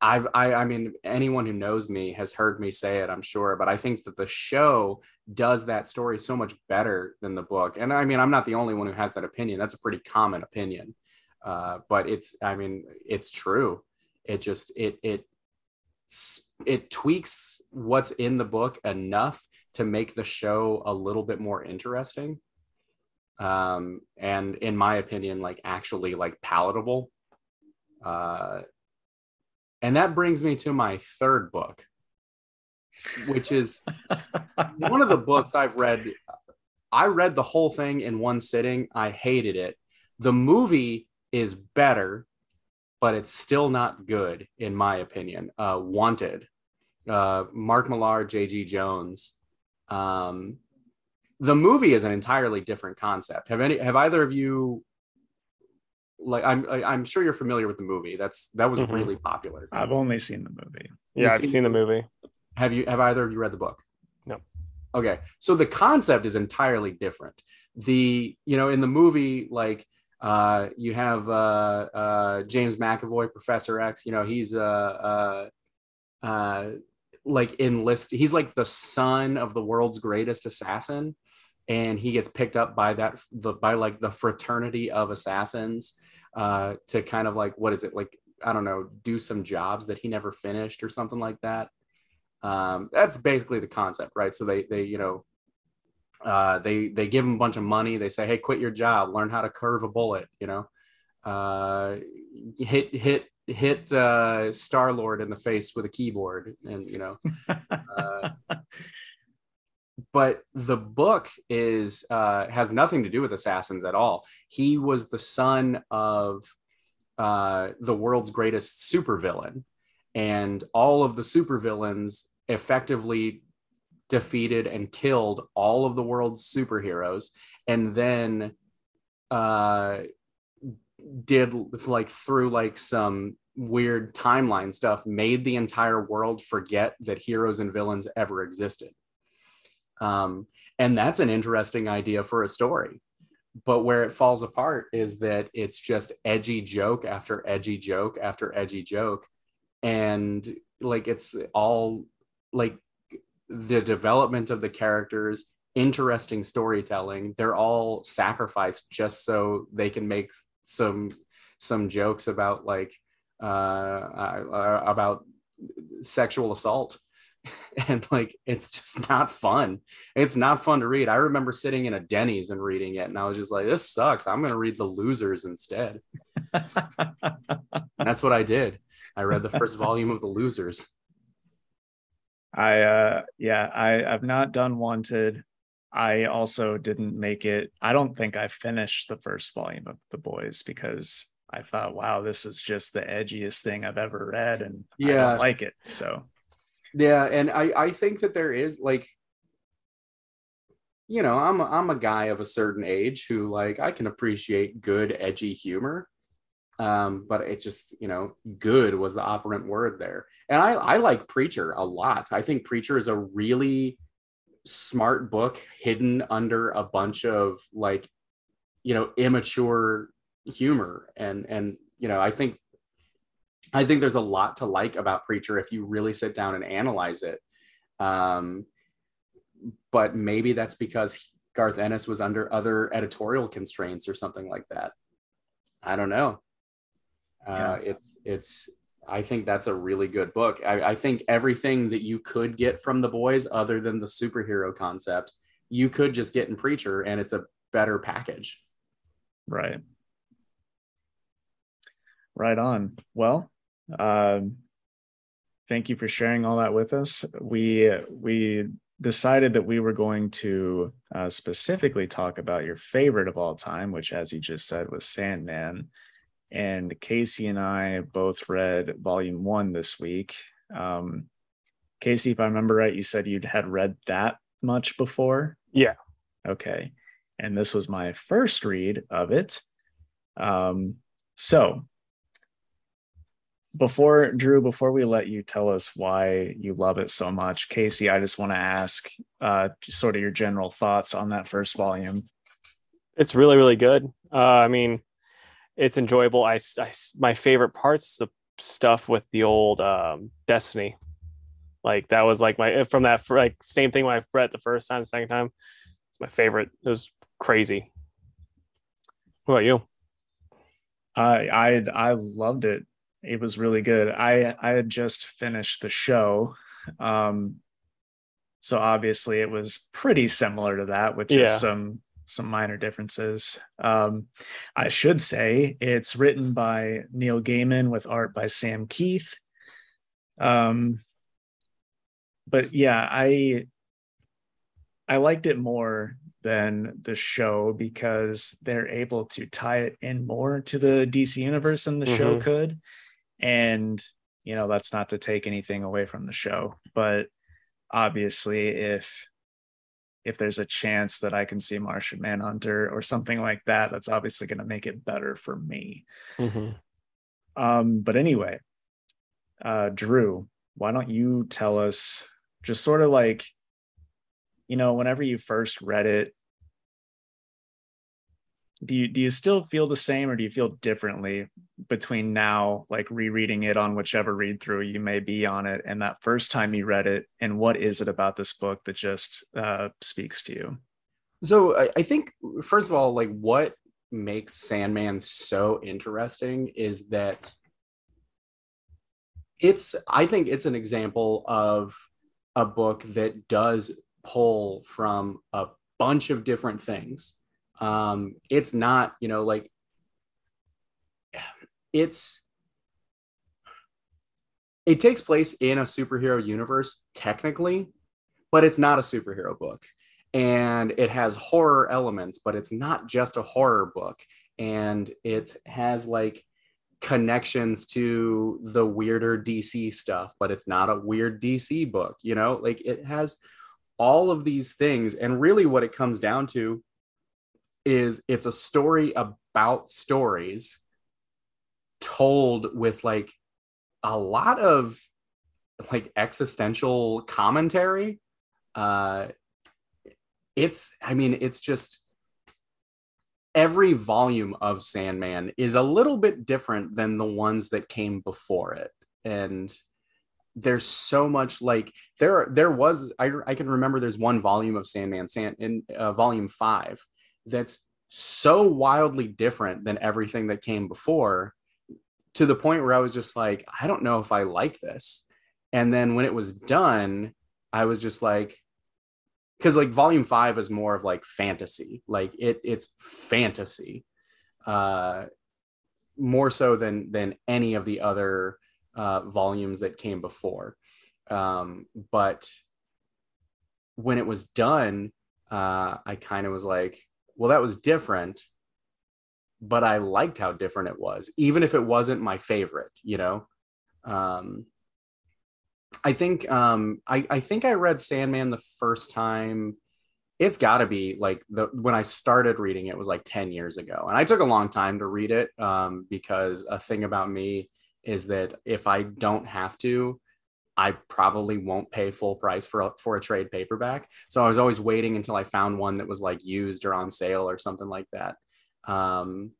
I've, I, I mean, anyone who knows me has heard me say it, I'm sure, but I think that the show does that story so much better than the book. And I mean, I'm not the only one who has that opinion. That's a pretty common opinion. Uh, but it's, I mean, it's true. It just, it, it, it tweaks what's in the book enough to make the show a little bit more interesting. Um, and in my opinion, like actually like palatable. Uh, and that brings me to my third book, which is [LAUGHS] one of the books I've read. I read the whole thing in one sitting. I hated it. The movie is better, but it's still not good, in my opinion. Uh, Wanted, uh, Mark Millar, J.G. Jones. Um, the movie is an entirely different concept. Have any? Have either of you like I'm I'm sure you're familiar with the movie. That's that was mm-hmm. really popular. I've only seen the movie. Yeah, You've I've seen, seen the movie. Have you have either of you read the book? No. Okay. So the concept is entirely different. The you know in the movie like uh you have uh uh James McAvoy Professor X, you know, he's uh uh uh like enlist he's like the son of the world's greatest assassin and he gets picked up by that the by like the fraternity of assassins uh, to kind of like what is it like I don't know do some jobs that he never finished or something like that. Um, that's basically the concept, right? So they they you know uh, they they give him a bunch of money. They say, hey, quit your job, learn how to curve a bullet. You know, uh, hit hit hit uh, Star Lord in the face with a keyboard, and you know. [LAUGHS] But the book is uh, has nothing to do with assassins at all. He was the son of uh, the world's greatest supervillain, and all of the supervillains effectively defeated and killed all of the world's superheroes, and then uh, did like through like some weird timeline stuff, made the entire world forget that heroes and villains ever existed um, and that's an interesting idea for a story. But where it falls apart is that it's just edgy joke after edgy joke after edgy joke. And like it's all like the development of the characters, interesting storytelling, they're all sacrificed just so they can make some some jokes about like uh, uh about sexual assault [LAUGHS] and like it's just not fun. It's not fun to read. I remember sitting in a Denny's and reading it, and I was just like, "This sucks. I'm going to read The Losers instead." that's what I did. I read the first volume of The Losers. I uh yeah, I I've not done Wanted. I also didn't make it. I don't think I finished the first volume of The Boys because I thought, wow, this is just the edgiest thing I've ever read, and yeah, I don't like it. So yeah, and I I think that there is like you know, I'm I'm a guy of a certain age who like I can appreciate good edgy humor. Um, but it's just, you know, good was the operant word there. And I I like Preacher a lot. I think Preacher is a really smart book hidden under a bunch of like you know immature humor and and you know i think i think there's a lot to like about preacher if you really sit down and analyze it um but maybe that's because garth ennis was under other editorial constraints or something like that i don't know uh, it's it's I think that's a really good book. I, I, think everything that you could get from the boys, other than the superhero concept, you could just get in Preacher, and it's a better package. Right. Right on. Well, um, thank you for sharing all that with us. We we decided that we were going to uh, specifically talk about your favorite of all time, which, as you just said, was Sandman and Casey and I both read volume one this week. Um, Casey, if I remember right, you said you'd had read that much before. Yeah. Okay. And this was my first read of it. Um, so before Drew, before we let you tell us why you love it so much, Casey, I just want to ask uh, sort of your general thoughts on that first volume. It's really, really good. Uh, I mean, it's enjoyable. I, I my favorite parts the stuff with the old um, Destiny. Like that was like my from that like same thing when I read the first time, the second time. It's my favorite. It was crazy. What about you? I I I loved it. It was really good. I I had just finished the show. Um so obviously it was pretty similar to that, which yeah. is some some minor differences. Um, I should say it's written by Neil Gaiman with art by Sam Kieth. Um, but yeah, I I liked it more than the show because they're able to tie it in more to the DC universe than the mm-hmm. show could. And you know, that's not to take anything away from the show, but obviously if if there's a chance that I can see Martian Manhunter or something like that, that's obviously going to make it better for me. Mm-hmm. Um, but anyway, uh, Drew, why don't you tell us just sort of like, you know, whenever you first read it, do you do you still feel the same or do you feel differently between now like rereading it on whichever read through you may be on it and that first time you read it? And what is it about this book that just uh, speaks to you? So I, I think first of all like what makes sandman so interesting is that it's i think it's an example of a book that does pull from a bunch of different things um it's not you know like it's it takes place in a superhero universe technically but it's not a superhero book. And it has horror elements but it's not just a horror book. And it has like connections to the weirder DC stuff but it's not a weird DC book you know? Like it has all of these things. And really what it comes down to is it's a story about stories told with like a lot of like existential commentary. Uh it's i mean it's just every volume of sandman is a little bit different than the ones that came before it. And there's so much like there there was I, I can remember there's one volume of sandman sand in uh, volume five that's so wildly different than everything that came before to the point where I was just like, I don't know if I like this. And then when it was done, I was just like, because like volume five is more of like fantasy, like it it's fantasy, uh, more so than than any of the other uh, volumes that came before. Um, but when it was done, uh, I kind of was like, well, that was different, but I liked how different it was, even if it wasn't my favorite, you know? Um, I think um, I, I think I read Sandman the first time. It's got to be like the when I started reading it was like 10 years ago. And I took a long time to read it um, because a thing about me is that if I don't have to, I probably won't pay full price for a, for a trade paperback. So I was always waiting until I found one that was like used or on sale or something like that. Um,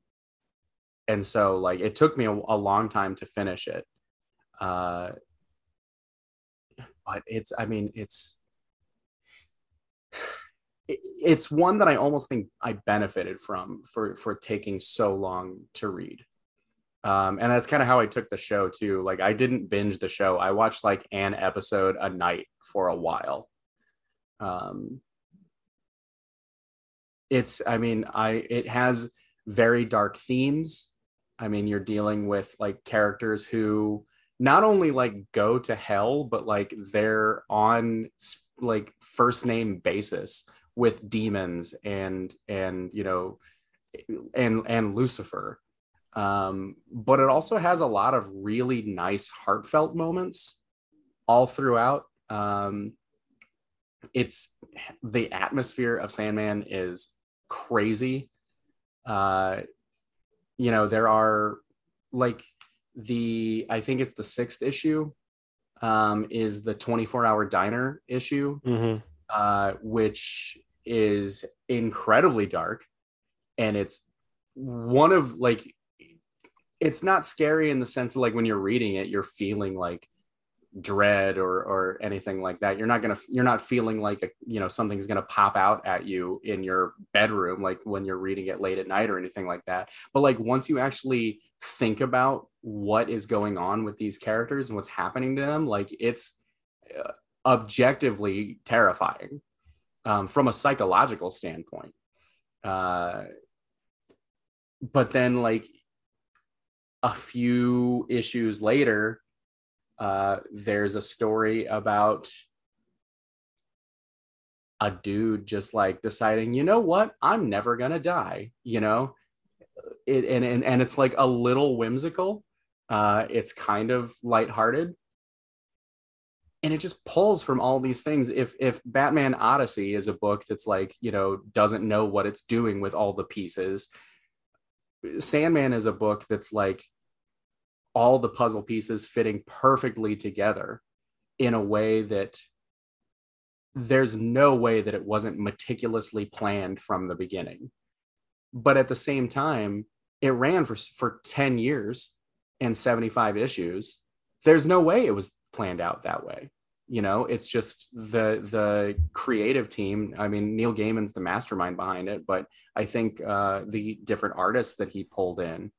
and so like it took me a, a long time to finish it. Uh, but it's I mean it's it's one that I almost think I benefited from for for taking so long to read. Um, and that's kind of how I took the show too. Like I didn't binge the show. I watched like an episode a night for a while. Um, it's I mean, I it has very dark themes. I mean, you're dealing with like characters who not only like go to hell, but like they're on like first name basis with demons and and you know and and Lucifer. Um, but it also has a lot of really nice heartfelt moments all throughout. Um, it's the atmosphere of Sandman is crazy. Uh, you know, there are like the I think it's the sixth issue um, is the 24 hour diner issue, Mm-hmm. uh, which is incredibly dark. And it's one of like, it's not scary in the sense that like when you're reading it, you're feeling like dread or or anything like that. You're not gonna you're not feeling like a, you know something's gonna pop out at you in your bedroom like when you're reading it late at night or anything like that. But like once you actually think about what is going on with these characters and what's happening to them like it's uh, objectively terrifying um, from a psychological standpoint. Uh, but then like a few issues later uh, there's a story about a dude just like deciding, you know what, I'm never gonna die, you know, it and and, and it's like a little whimsical. Uh, it's kind of lighthearted, and it just pulls from all these things. If if Batman Odyssey is a book that's like you know doesn't know what it's doing with all the pieces, Sandman is a book that's like all the puzzle pieces fitting perfectly together in a way that there's no way that it wasn't meticulously planned from the beginning. But at the same time, it ran for for 10 years and 75 issues. There's no way it was planned out that way. You know, it's just the the creative team. I mean, Neil Gaiman's the mastermind behind it, but I think uh, the different artists that he pulled in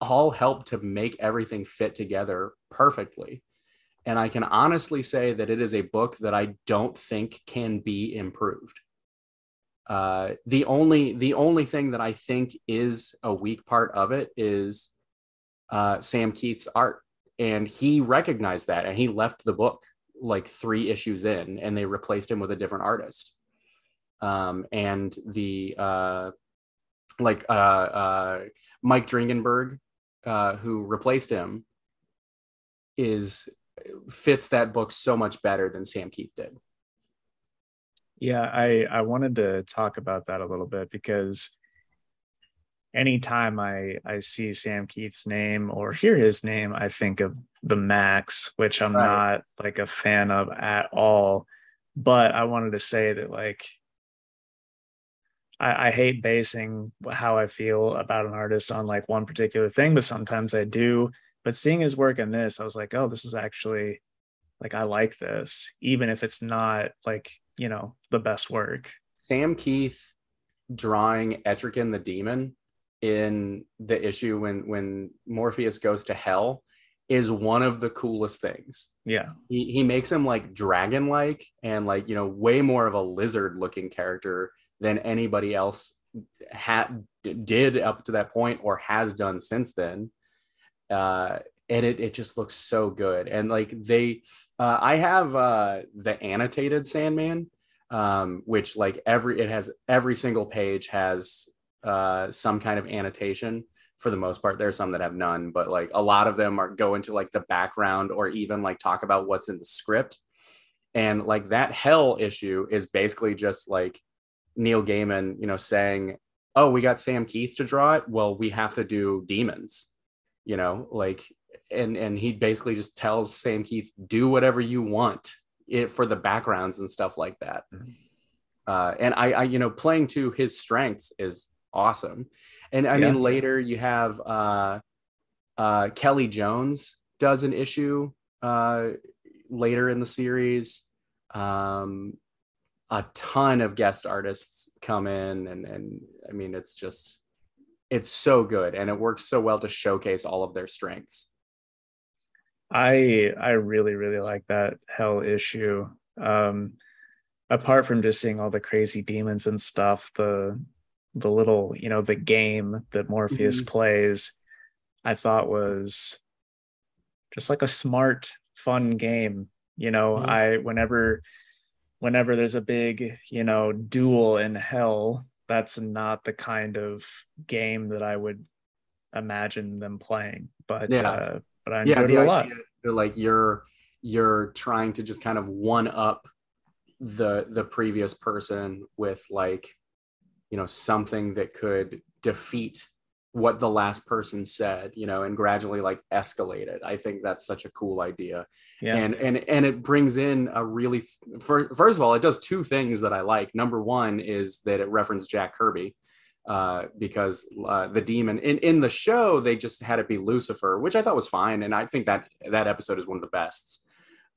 all help to make everything fit together perfectly. And I can honestly say that it is a book that I don't think can be improved. Uh, the only the only thing that I think is a weak part of it is uh, Sam Kieth's art, and he recognized that, and he left the book like three issues in, and they replaced him with a different artist. Um, and the uh, like uh, uh, Mike Dringenberg, uh, who replaced him, is fits that book so much better than Sam Kieth did. Yeah, I I wanted to talk about that a little bit because anytime I I see Sam Kieth's name or hear his name, I think of the Maxx, which I'm Right. not like a fan of at all. But I wanted to say that like I, I hate basing how I feel about an artist on like one particular thing, but sometimes I do. But seeing his work in this, I was like, oh, this is actually like I like this, even if it's not like, you know, the best work. Sam Kieth drawing Etrigan the demon in the issue when when Morpheus goes to hell is one of the coolest things. Yeah. He he makes him like dragon like and like you know way more of a lizard looking character than anybody else had did up to that point or has done since then. Uh and it, it just looks so good and like they uh, i have uh the annotated sandman um, which like every it has every single page has uh, some kind of annotation for the most part. There are some that have none, but like a lot of them are go into like the background or even like talk about what's in the script. And like that hell issue is basically just like Neil Gaiman, you know, saying, "Oh, we got Sam Kieth to draw it. Well, we have to do demons." You know, like and and he basically just tells Sam Kieth, do whatever you want it for the backgrounds and stuff like that. Mhm. Uh, and I, I, you know, playing to his strengths is awesome. And I Yeah. mean, later you have uh, uh, Kelly Jones does an issue uh, later in the series. Um, a ton of guest artists come in, and and I mean, it's just it's so good, and it works so well to showcase all of their strengths. I I really really like that hell issue. Um apart from just seeing all the crazy demons and stuff, the the little, you know, the game that Morpheus Mhm. plays, I thought was just like a smart, fun game. You know, Mhm. I whenever whenever there's a big, you know, duel in hell, that's not the kind of game that I would imagine them playing. But Yeah. uh but I yeah enjoyed the it a lot. like you're you're trying to just kind of one up the the previous person with like you know something that could defeat what the last person said you know and gradually like escalate it. I think that's such a cool idea. Yeah. and and and it brings in a really fir- first of all it does two things that i like. Number one is that it referenced jack kirby uh, because uh, the demon in, in the show they just had it be lucifer which i thought was fine and i think that that episode is one of the best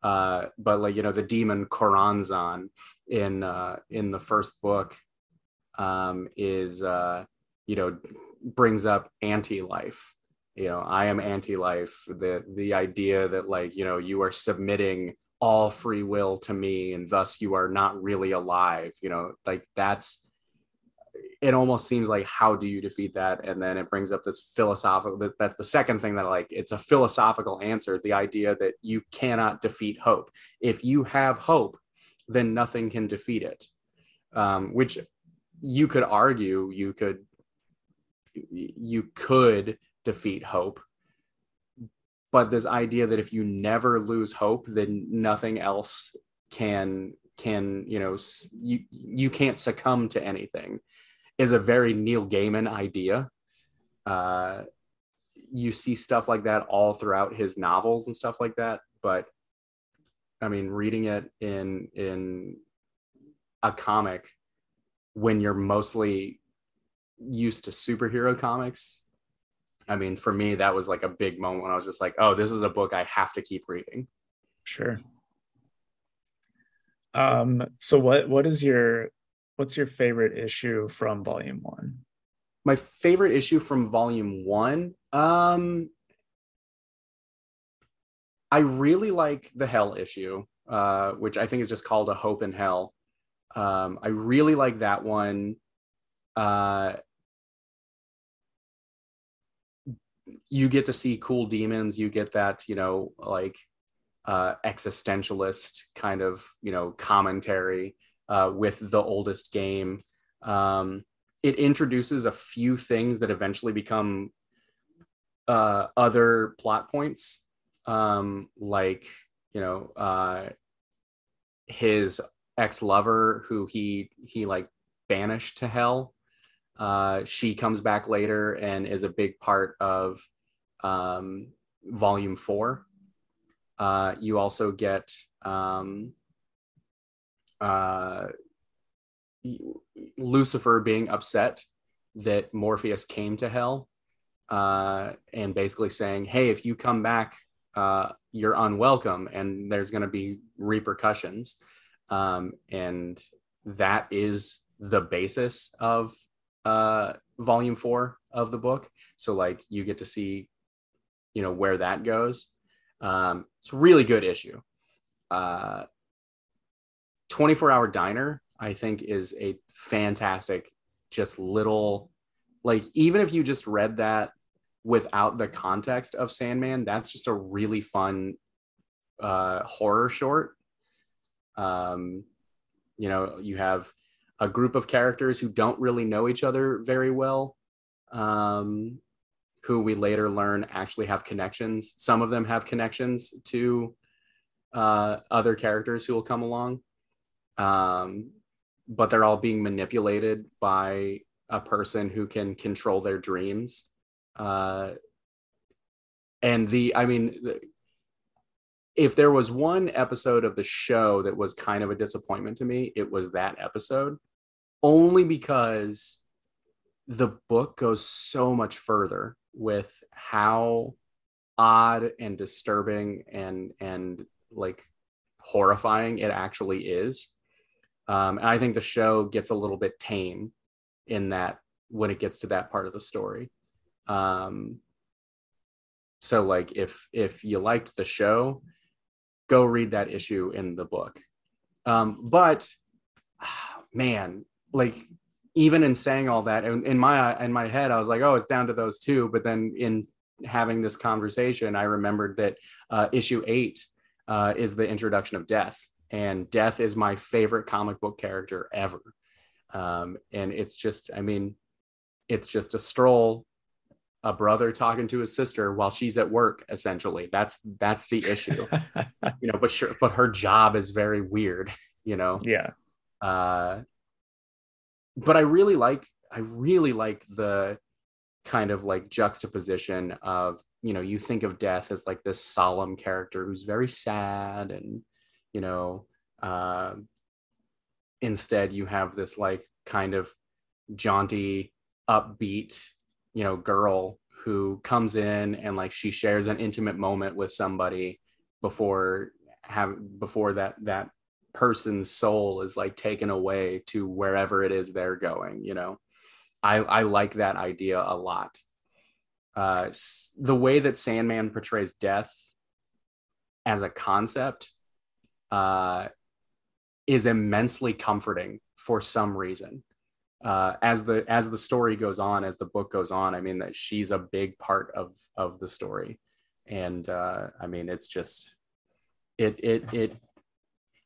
uh, but like you know the demon Choronzon in uh, in the first book um, is uh, you know brings up anti-life. You know i am anti-life. The the idea that like you know you are submitting all free will to me and thus you are not really alive you know like that's it almost seems like how do you defeat that? And then it brings up this philosophical that, that's the second thing that like. It's a philosophical answer the idea that you cannot defeat hope. If you have hope then nothing can defeat it. Um, which you could argue you could you could defeat hope but this idea that if you never lose hope then nothing else can can you know you you can't succumb to anything is a very Neil Gaiman idea. Uh, you see stuff like that all throughout his novels and stuff like that, but I mean, reading it in in a comic when you're mostly used to superhero comics. I mean, for me, that was like a big moment when I was just like, "Oh, this is a book I have to keep reading." Sure. Um, so what what is your what's your favorite issue from volume one? my favorite issue from volume one um i really like the hell issue uh which i think is just called a hope in hell um i really like that one uh you get to see cool demons. You get that you know like uh existentialist kind of you know commentary uh with the oldest game. Um it introduces a few things that eventually become uh, other plot points, um, like you know uh, his ex lover who he he like banished to hell. Uh, she comes back later and is a big part of um, volume four. Uh, you also get um, uh, Lucifer being upset that Morpheus came to hell uh, and basically saying, hey, if you come back, uh, you're unwelcome and there's going to be repercussions. Um, and that is the basis of uh, volume four of the book. So, like, you get to see, you know, where that goes. Um, it's a really good issue. Uh, 24 Hour Diner I think is a fantastic, just little, like, even if you just read that without the context of Sandman, that's just a really fun uh, horror short. Um, you know, you have a group of characters who don't really know each other very well, um, who we later learn actually have connections. Some of them have connections to uh, other characters who will come along. Um, but they're all being manipulated by a person who can control their dreams. Uh, and the i mean the, if there was one episode of the show that was kind of a disappointment to me it was that episode only because the book goes so much further with how odd and disturbing and and like horrifying it actually is. Um, and i think the show gets a little bit tame in that when it gets to that part of the story. Um, so like if if you liked the show go read that issue in the book. Um, but man like even in saying all that in, in my in my head i was like oh it's down to those two. But then in having this conversation i remembered that uh, issue eight uh, is the introduction of death. And death is my favorite comic book character ever. Um, and it's just i mean it's just a stroll a brother talking to his sister while she's at work essentially. That's that's the issue. [LAUGHS] You know but sure but her job is very weird you know? Yeah. Uh but I really like I really like the kind of like juxtaposition of you know you think of death as like this solemn character who's very sad and you know uh, instead you have this like kind of jaunty upbeat you know girl who comes in and like she shares an intimate moment with somebody before have before that that person's soul is like taken away to wherever it is they're going you know? I i like that idea a lot. Uh the way that sandman portrays death as a concept uh is immensely comforting for some reason. Uh, as the as the story goes on, as the book goes on, I mean that she's a big part of of the story, and uh, I mean it's just it it it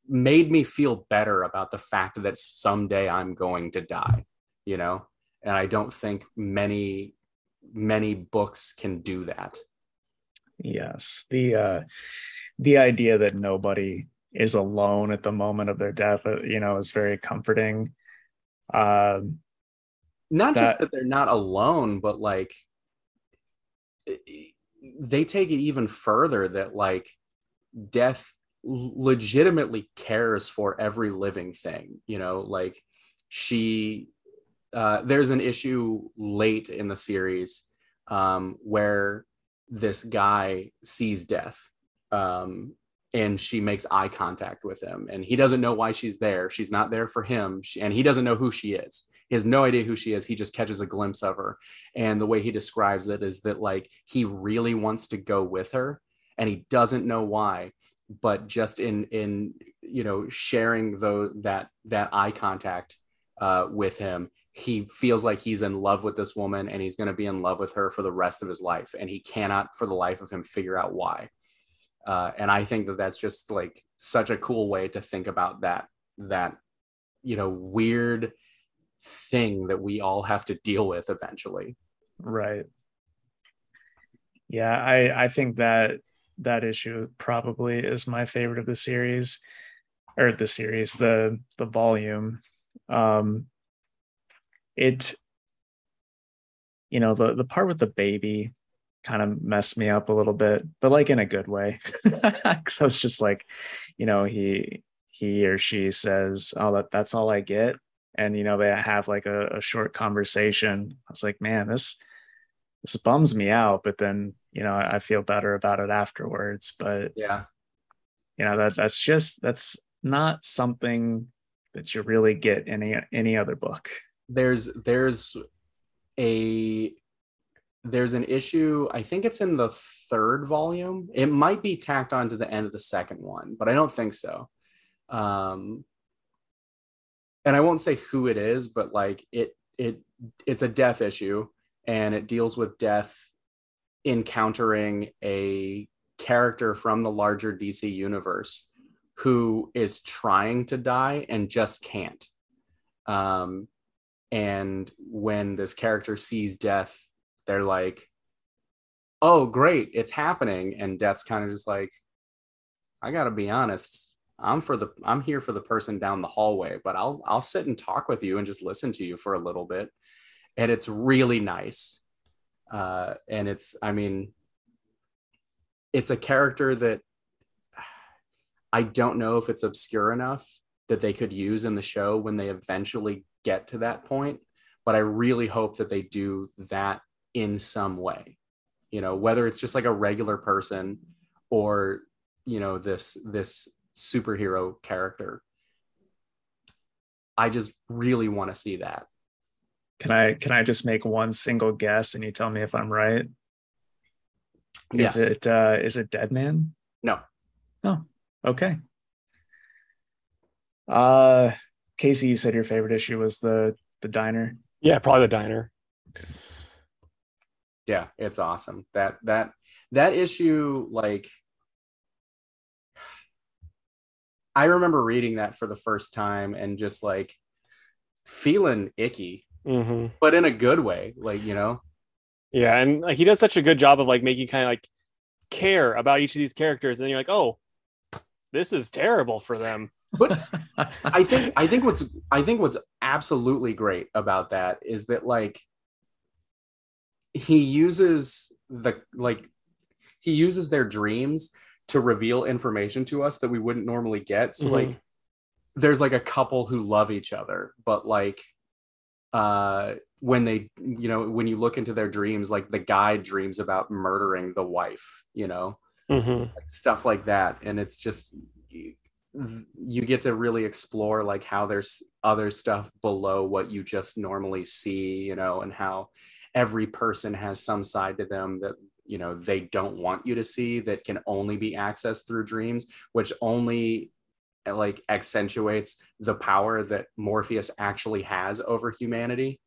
made me feel better about the fact that someday I'm going to die, you know? And I don't think many, many books can do that. Yes. The, uh, the idea that nobody is alone at the moment of their death, uh, you know, is very comforting. Um, not that, just that they're not alone, but like they take it even further that like death legitimately cares for every living thing you know like she uh, there's an issue late in the series um, where this guy sees death um, and she makes eye contact with him and he doesn't know why she's there. She's not there for him. She, and he doesn't know who she is. He has no idea who she is. He just catches a glimpse of her. And the way he describes it is that like he really wants to go with her and he doesn't know why but just in in you know sharing though that that eye contact uh, with him he feels like he's in love with this woman and he's going to be in love with her for the rest of his life and he cannot for the life of him figure out why. Uh, and i think that that's just like such a cool way to think about that that you know weird thing that we all have to deal with eventually. Right. Yeah i i think that that issue probably is my favorite of the series or the series the the volume. Um it you know the the part with the baby kind of messed me up a little bit but like in a good way. [LAUGHS] So it's just like you know he he or she says oh that that's all i get. And you know they have like a, a short conversation. I was like man this this bums me out but then you know I, feel better about it afterwards. But yeah. you know that that's just that's not something that you really get in any any other book. There's there's a there's an issue i think it's in the third volume. It might be tacked on to the end of the second one but i don't think so. Um and i won't say who it is but like it it it's a death issue and it deals with death encountering a character from the larger DC universe who is trying to die and just can't. Um, and when this character sees death, they're like, "Oh, great, it's happening!" And Death's kind of just like, "I gotta be honest, I'm for the I'm here for the person down the hallway, but I'll I'll sit and talk with you and just listen to you for a little bit." And it's really nice uh, and it's i mean it's a character that I don't know if it's obscure enough that they could use in the show when they eventually get to that point. But I really hope that they do that in some way. You know, whether it's just like a regular person or, you know, this this superhero character. I just really want to see that. Can I can I just make one single guess and you tell me if I'm right? Is Yes. it uh is it Deadman? No. Oh, okay. Uh Casey, you said your favorite issue was the the diner. Yeah, probably the diner. yeah it's awesome that that that issue like i remember reading that for the first time and just like feeling icky hmm but in a good way like you know Yeah, and like he does such a good job of like making kind of like care about each of these characters, and then you're like, oh, this is terrible for them. but [LAUGHS] i think i think what's i think what's absolutely great about that is that like he uses the like he uses their dreams to reveal information to us that we wouldn't normally get so Mhm. like there's like a couple who love each other but like uh when they you know when you look into their dreams like the guy dreams about murdering the wife you know? Hmm like stuff like that. And it's just you, you get to really explore like how there's other stuff below what you just normally see you know and how every person has some side to them that you know they don't want you to see that can only be accessed through dreams which only like accentuates the power that morpheus actually has over humanity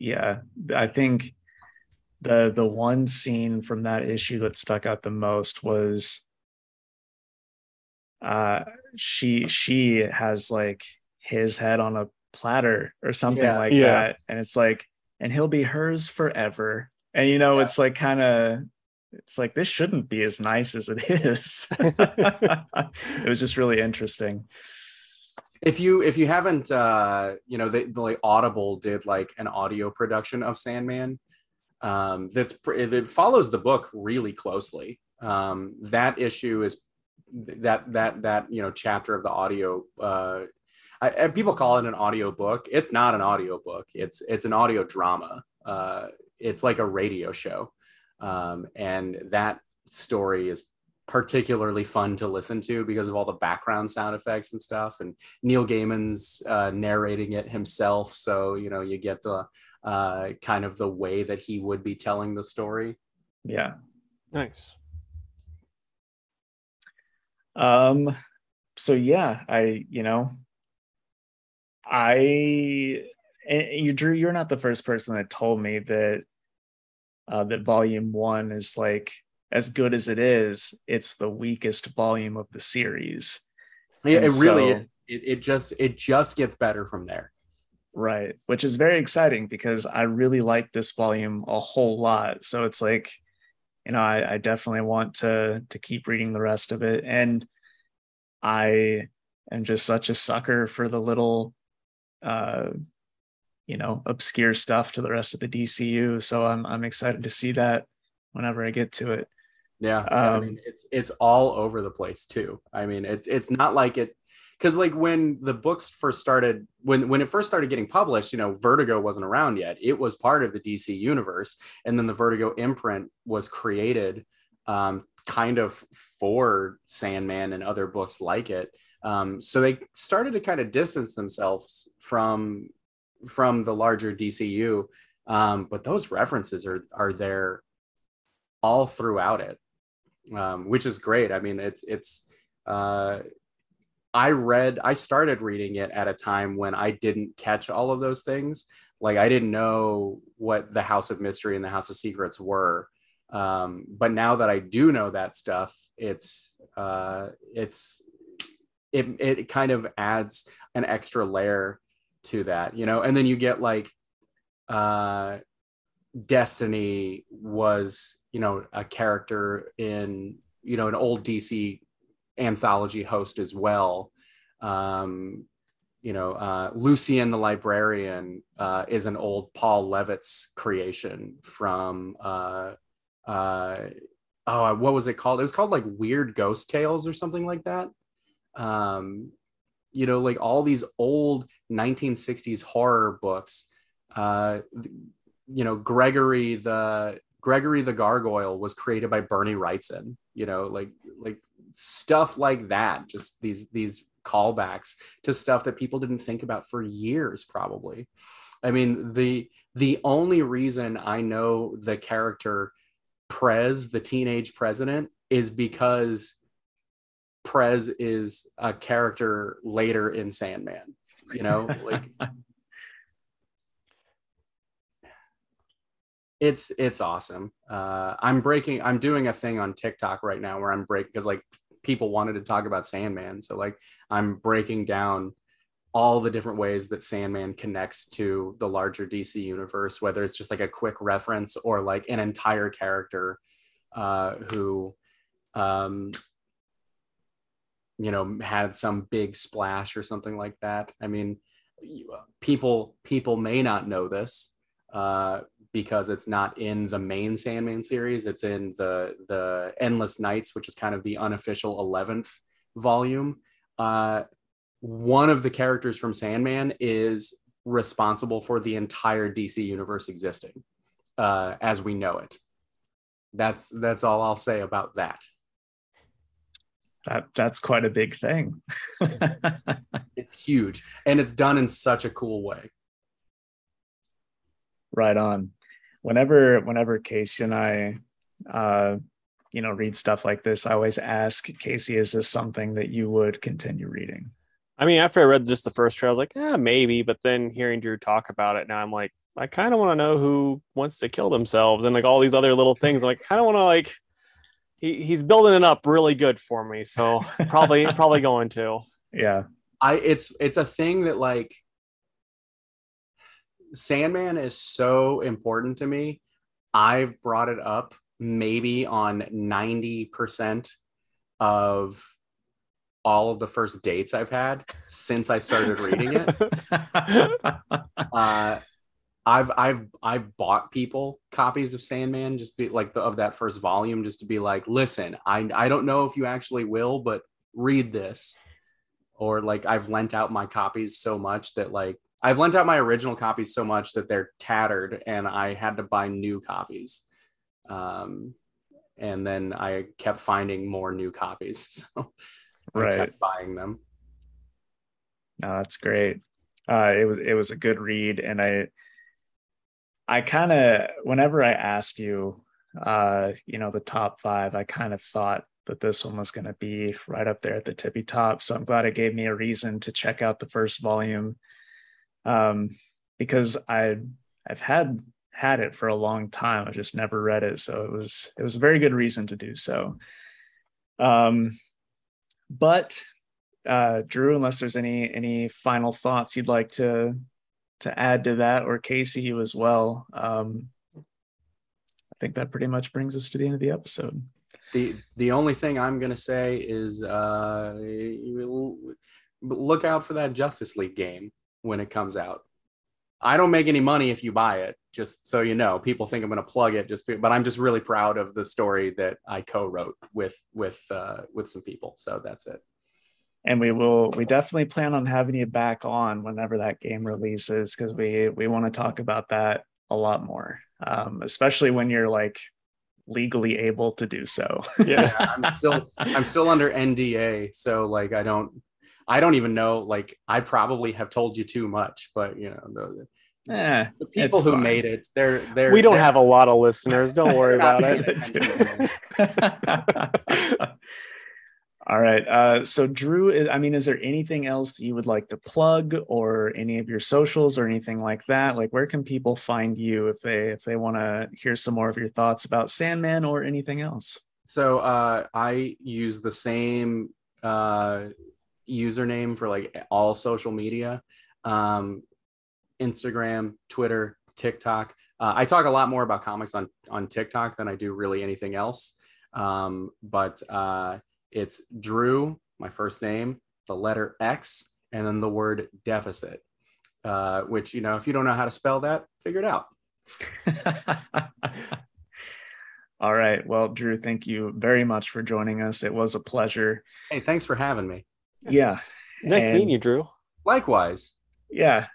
yeah, I think the the one scene from that issue that stuck out the most was uh she she has like his head on a platter or something Yeah. like Yeah. that and it's like and he'll be hers forever and you know Yeah. it's like kind of it's like this shouldn't be as nice as it [LAUGHS] is. It was just really interesting. If you if you haven't uh you know the like audible did like an audio production of sandman um that's it follows the book really closely um that issue is that that that you know chapter of the audio uh I, people call it an audio book. It's not an audio book. It's it's an audio drama. Uh it's like a radio show um and that story is particularly fun to listen to because of all the background sound effects and stuff. And neil gaiman's uh, narrating it himself. So you know you get the uh, kind of the way that he would be telling the story. Yeah. Nice. Um, so yeah, I, you know, I, and you Drew, you're not the first person that told me that uh, that volume one is like as good as it is, it's the weakest volume of the series. yeah, it really so- It, it just it just gets better from there Right. Which is very exciting because I really like this volume a whole lot. So it's like, you know, I, I definitely want to to keep reading the rest of it. And I am just such a sucker for the little uh you know obscure stuff to the rest of the DCU. So I'm I'm excited to see that whenever I get to it. Yeah, I Um, mean it's it's all over the place too. I mean it's it's not like it because like when the books first started when when it first started getting published, you know, Vertigo wasn't around yet. It was part of the DC universe, and then the Vertigo imprint was created, um, kind of for Sandman and other books like it. Um, so they started to kind of distance themselves from from the larger DCU. Um, but those references are are there all throughout it um, which is great. I mean, it's it's. Uh, I read, I started reading it at a time when I didn't catch all of those things. Like I didn't know what the House of Mystery and the House of Secrets were. Um, but now that I do know that stuff, it's uh, it's it it kind of adds an extra layer to that, you know. And then you get like uh, Destiny was, you know, a character in, you know, an old DC anthology host as well. Um, you know, uh, Lucien the Librarian uh, is an old Paul Levitz creation from uh, uh, oh, what was it called? It was called like Weird Ghost Tales or something like that. Um, you know, like all these old 1960s horror books. Uh, you know, Gregory the Gregory the Gargoyle was created by Bernie Wrightson. You know, like like stuff like that. Just these these callbacks to stuff that people didn't think about for years, probably. I mean, the the only reason I know the character Prez, the teenage president, is because Prez is a character later in Sandman. You know, [LAUGHS] like it's it's awesome. Uh, I'm breaking. I'm doing a thing on TikTok right now where I'm breaking because like people wanted to talk about Sandman, so like I'm breaking down all the different ways that Sandman connects to the larger DC universe, whether it's just like a quick reference or like an entire character uh, who, um, you know, had some big splash or something like that. I mean, people people may not know this uh, because it's not in the main Sandman series. It's in the the Endless Nights, which is kind of the unofficial eleventh volume. Uh, one of the characters from Sandman is responsible for the entire DC universe existing uh, as we know it. That's that's all I'll say about that. That that's quite a big thing. [LAUGHS] it's huge, and it's done in such a cool way. Right on. Whenever whenever Casey and I uh, you know read stuff like this, I always ask Casey, is this something that you would continue reading? I mean, after I read just the first trailer, I was like, yeah, maybe. But then hearing Drew talk about it now, I'm like, I kind of want to know who wants to kill themselves and like all these other little things. I'm like, kind of want to like, he, he's building it up really good for me. So [LAUGHS] probably, probably going to. Yeah. I, it's, it's a thing that like Sandman is so important to me. I've brought it up maybe on 90% of all of the first dates I've had since I started reading it. [LAUGHS] uh, I've I've I've bought people copies of Sandman just be like the, of that first volume just to be like, listen, I I don't know if you actually will, but read this. Or like I've lent out my copies so much that like I've lent out my original copies so much that they're tattered and I had to buy new copies. Um, and then I kept finding more new copies. [LAUGHS] So right. kept buying them. No, that's great. Uh, it was it was a good read, and I I kind of whenever I asked you, uh, you know, the top five, I kind of thought that this one was going to be right up there at the tippy top. So I'm glad it gave me a reason to check out the first volume, um, because I I've had had it for a long time. I just never read it, so it was it was a very good reason to do so. Um, but uh, Drew, unless there's any any final thoughts you'd like to to add to that, or Casey, as well. Um, I think that pretty much brings us to the end of the episode. The the only thing I'm gonna say is uh, look out for that Justice League game when it comes out. I don't make any money if you buy it, just so you know. People think I'm going to plug it, just but I'm just really proud of the story that I co-wrote with with uh, with some people. So that's it. And we will we definitely plan on having you back on whenever that game releases because we we want to talk about that a lot more, um, especially when you're like legally able to do so. yeah, [LAUGHS] I'm still I'm still under NDA, so like I don't I don't even know. Like, I probably have told you too much, but you know, the, eh, the people who fine. made it, they're they're. We don't they're, have a lot of listeners. Don't worry [LAUGHS] about it. [LAUGHS] All right. Uh, so, Drew, I mean, is there anything else you would like to plug, or any of your socials, or anything like that? Like, where can people find you if they if they want to hear some more of your thoughts about Sandman or anything else? So, uh, I use the same uh, username for like all social media um, Instagram, Twitter, TikTok. Uh, I talk a lot more about comics on, on TikTok than I do really anything else. Um, but uh, it's Drew, my first name, the letter X, and then the word deficit, uh, which, you know, if you don't know how to spell that, figure it out. [LAUGHS] All right. Well, Drew, thank you very much for joining us. It was a pleasure. Hey, thanks for having me. Yeah. Nice And- meeting you, Drew. Likewise. Yeah.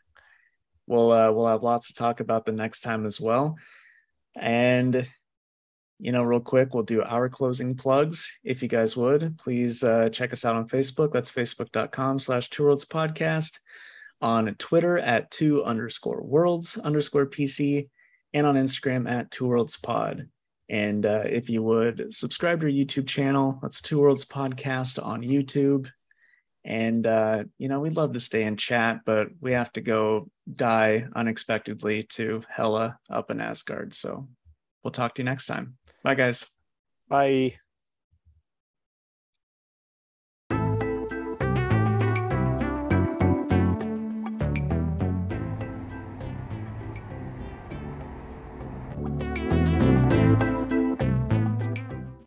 We'll uh, we'll have lots to talk about the next time as well. And you know, real quick, we'll do our closing plugs. If you guys would, please uh, check us out on Facebook. That's facebook.com slash two worlds podcast. On Twitter at two underscore worlds underscore PC and on Instagram at two worlds pod. And uh, if you would subscribe to our YouTube channel, that's two worlds podcast on YouTube. And uh, you know, we'd love to stay and chat, but we have to go die unexpectedly to Hela up in Asgard. So we'll talk to you next time. Bye, guys. Bye.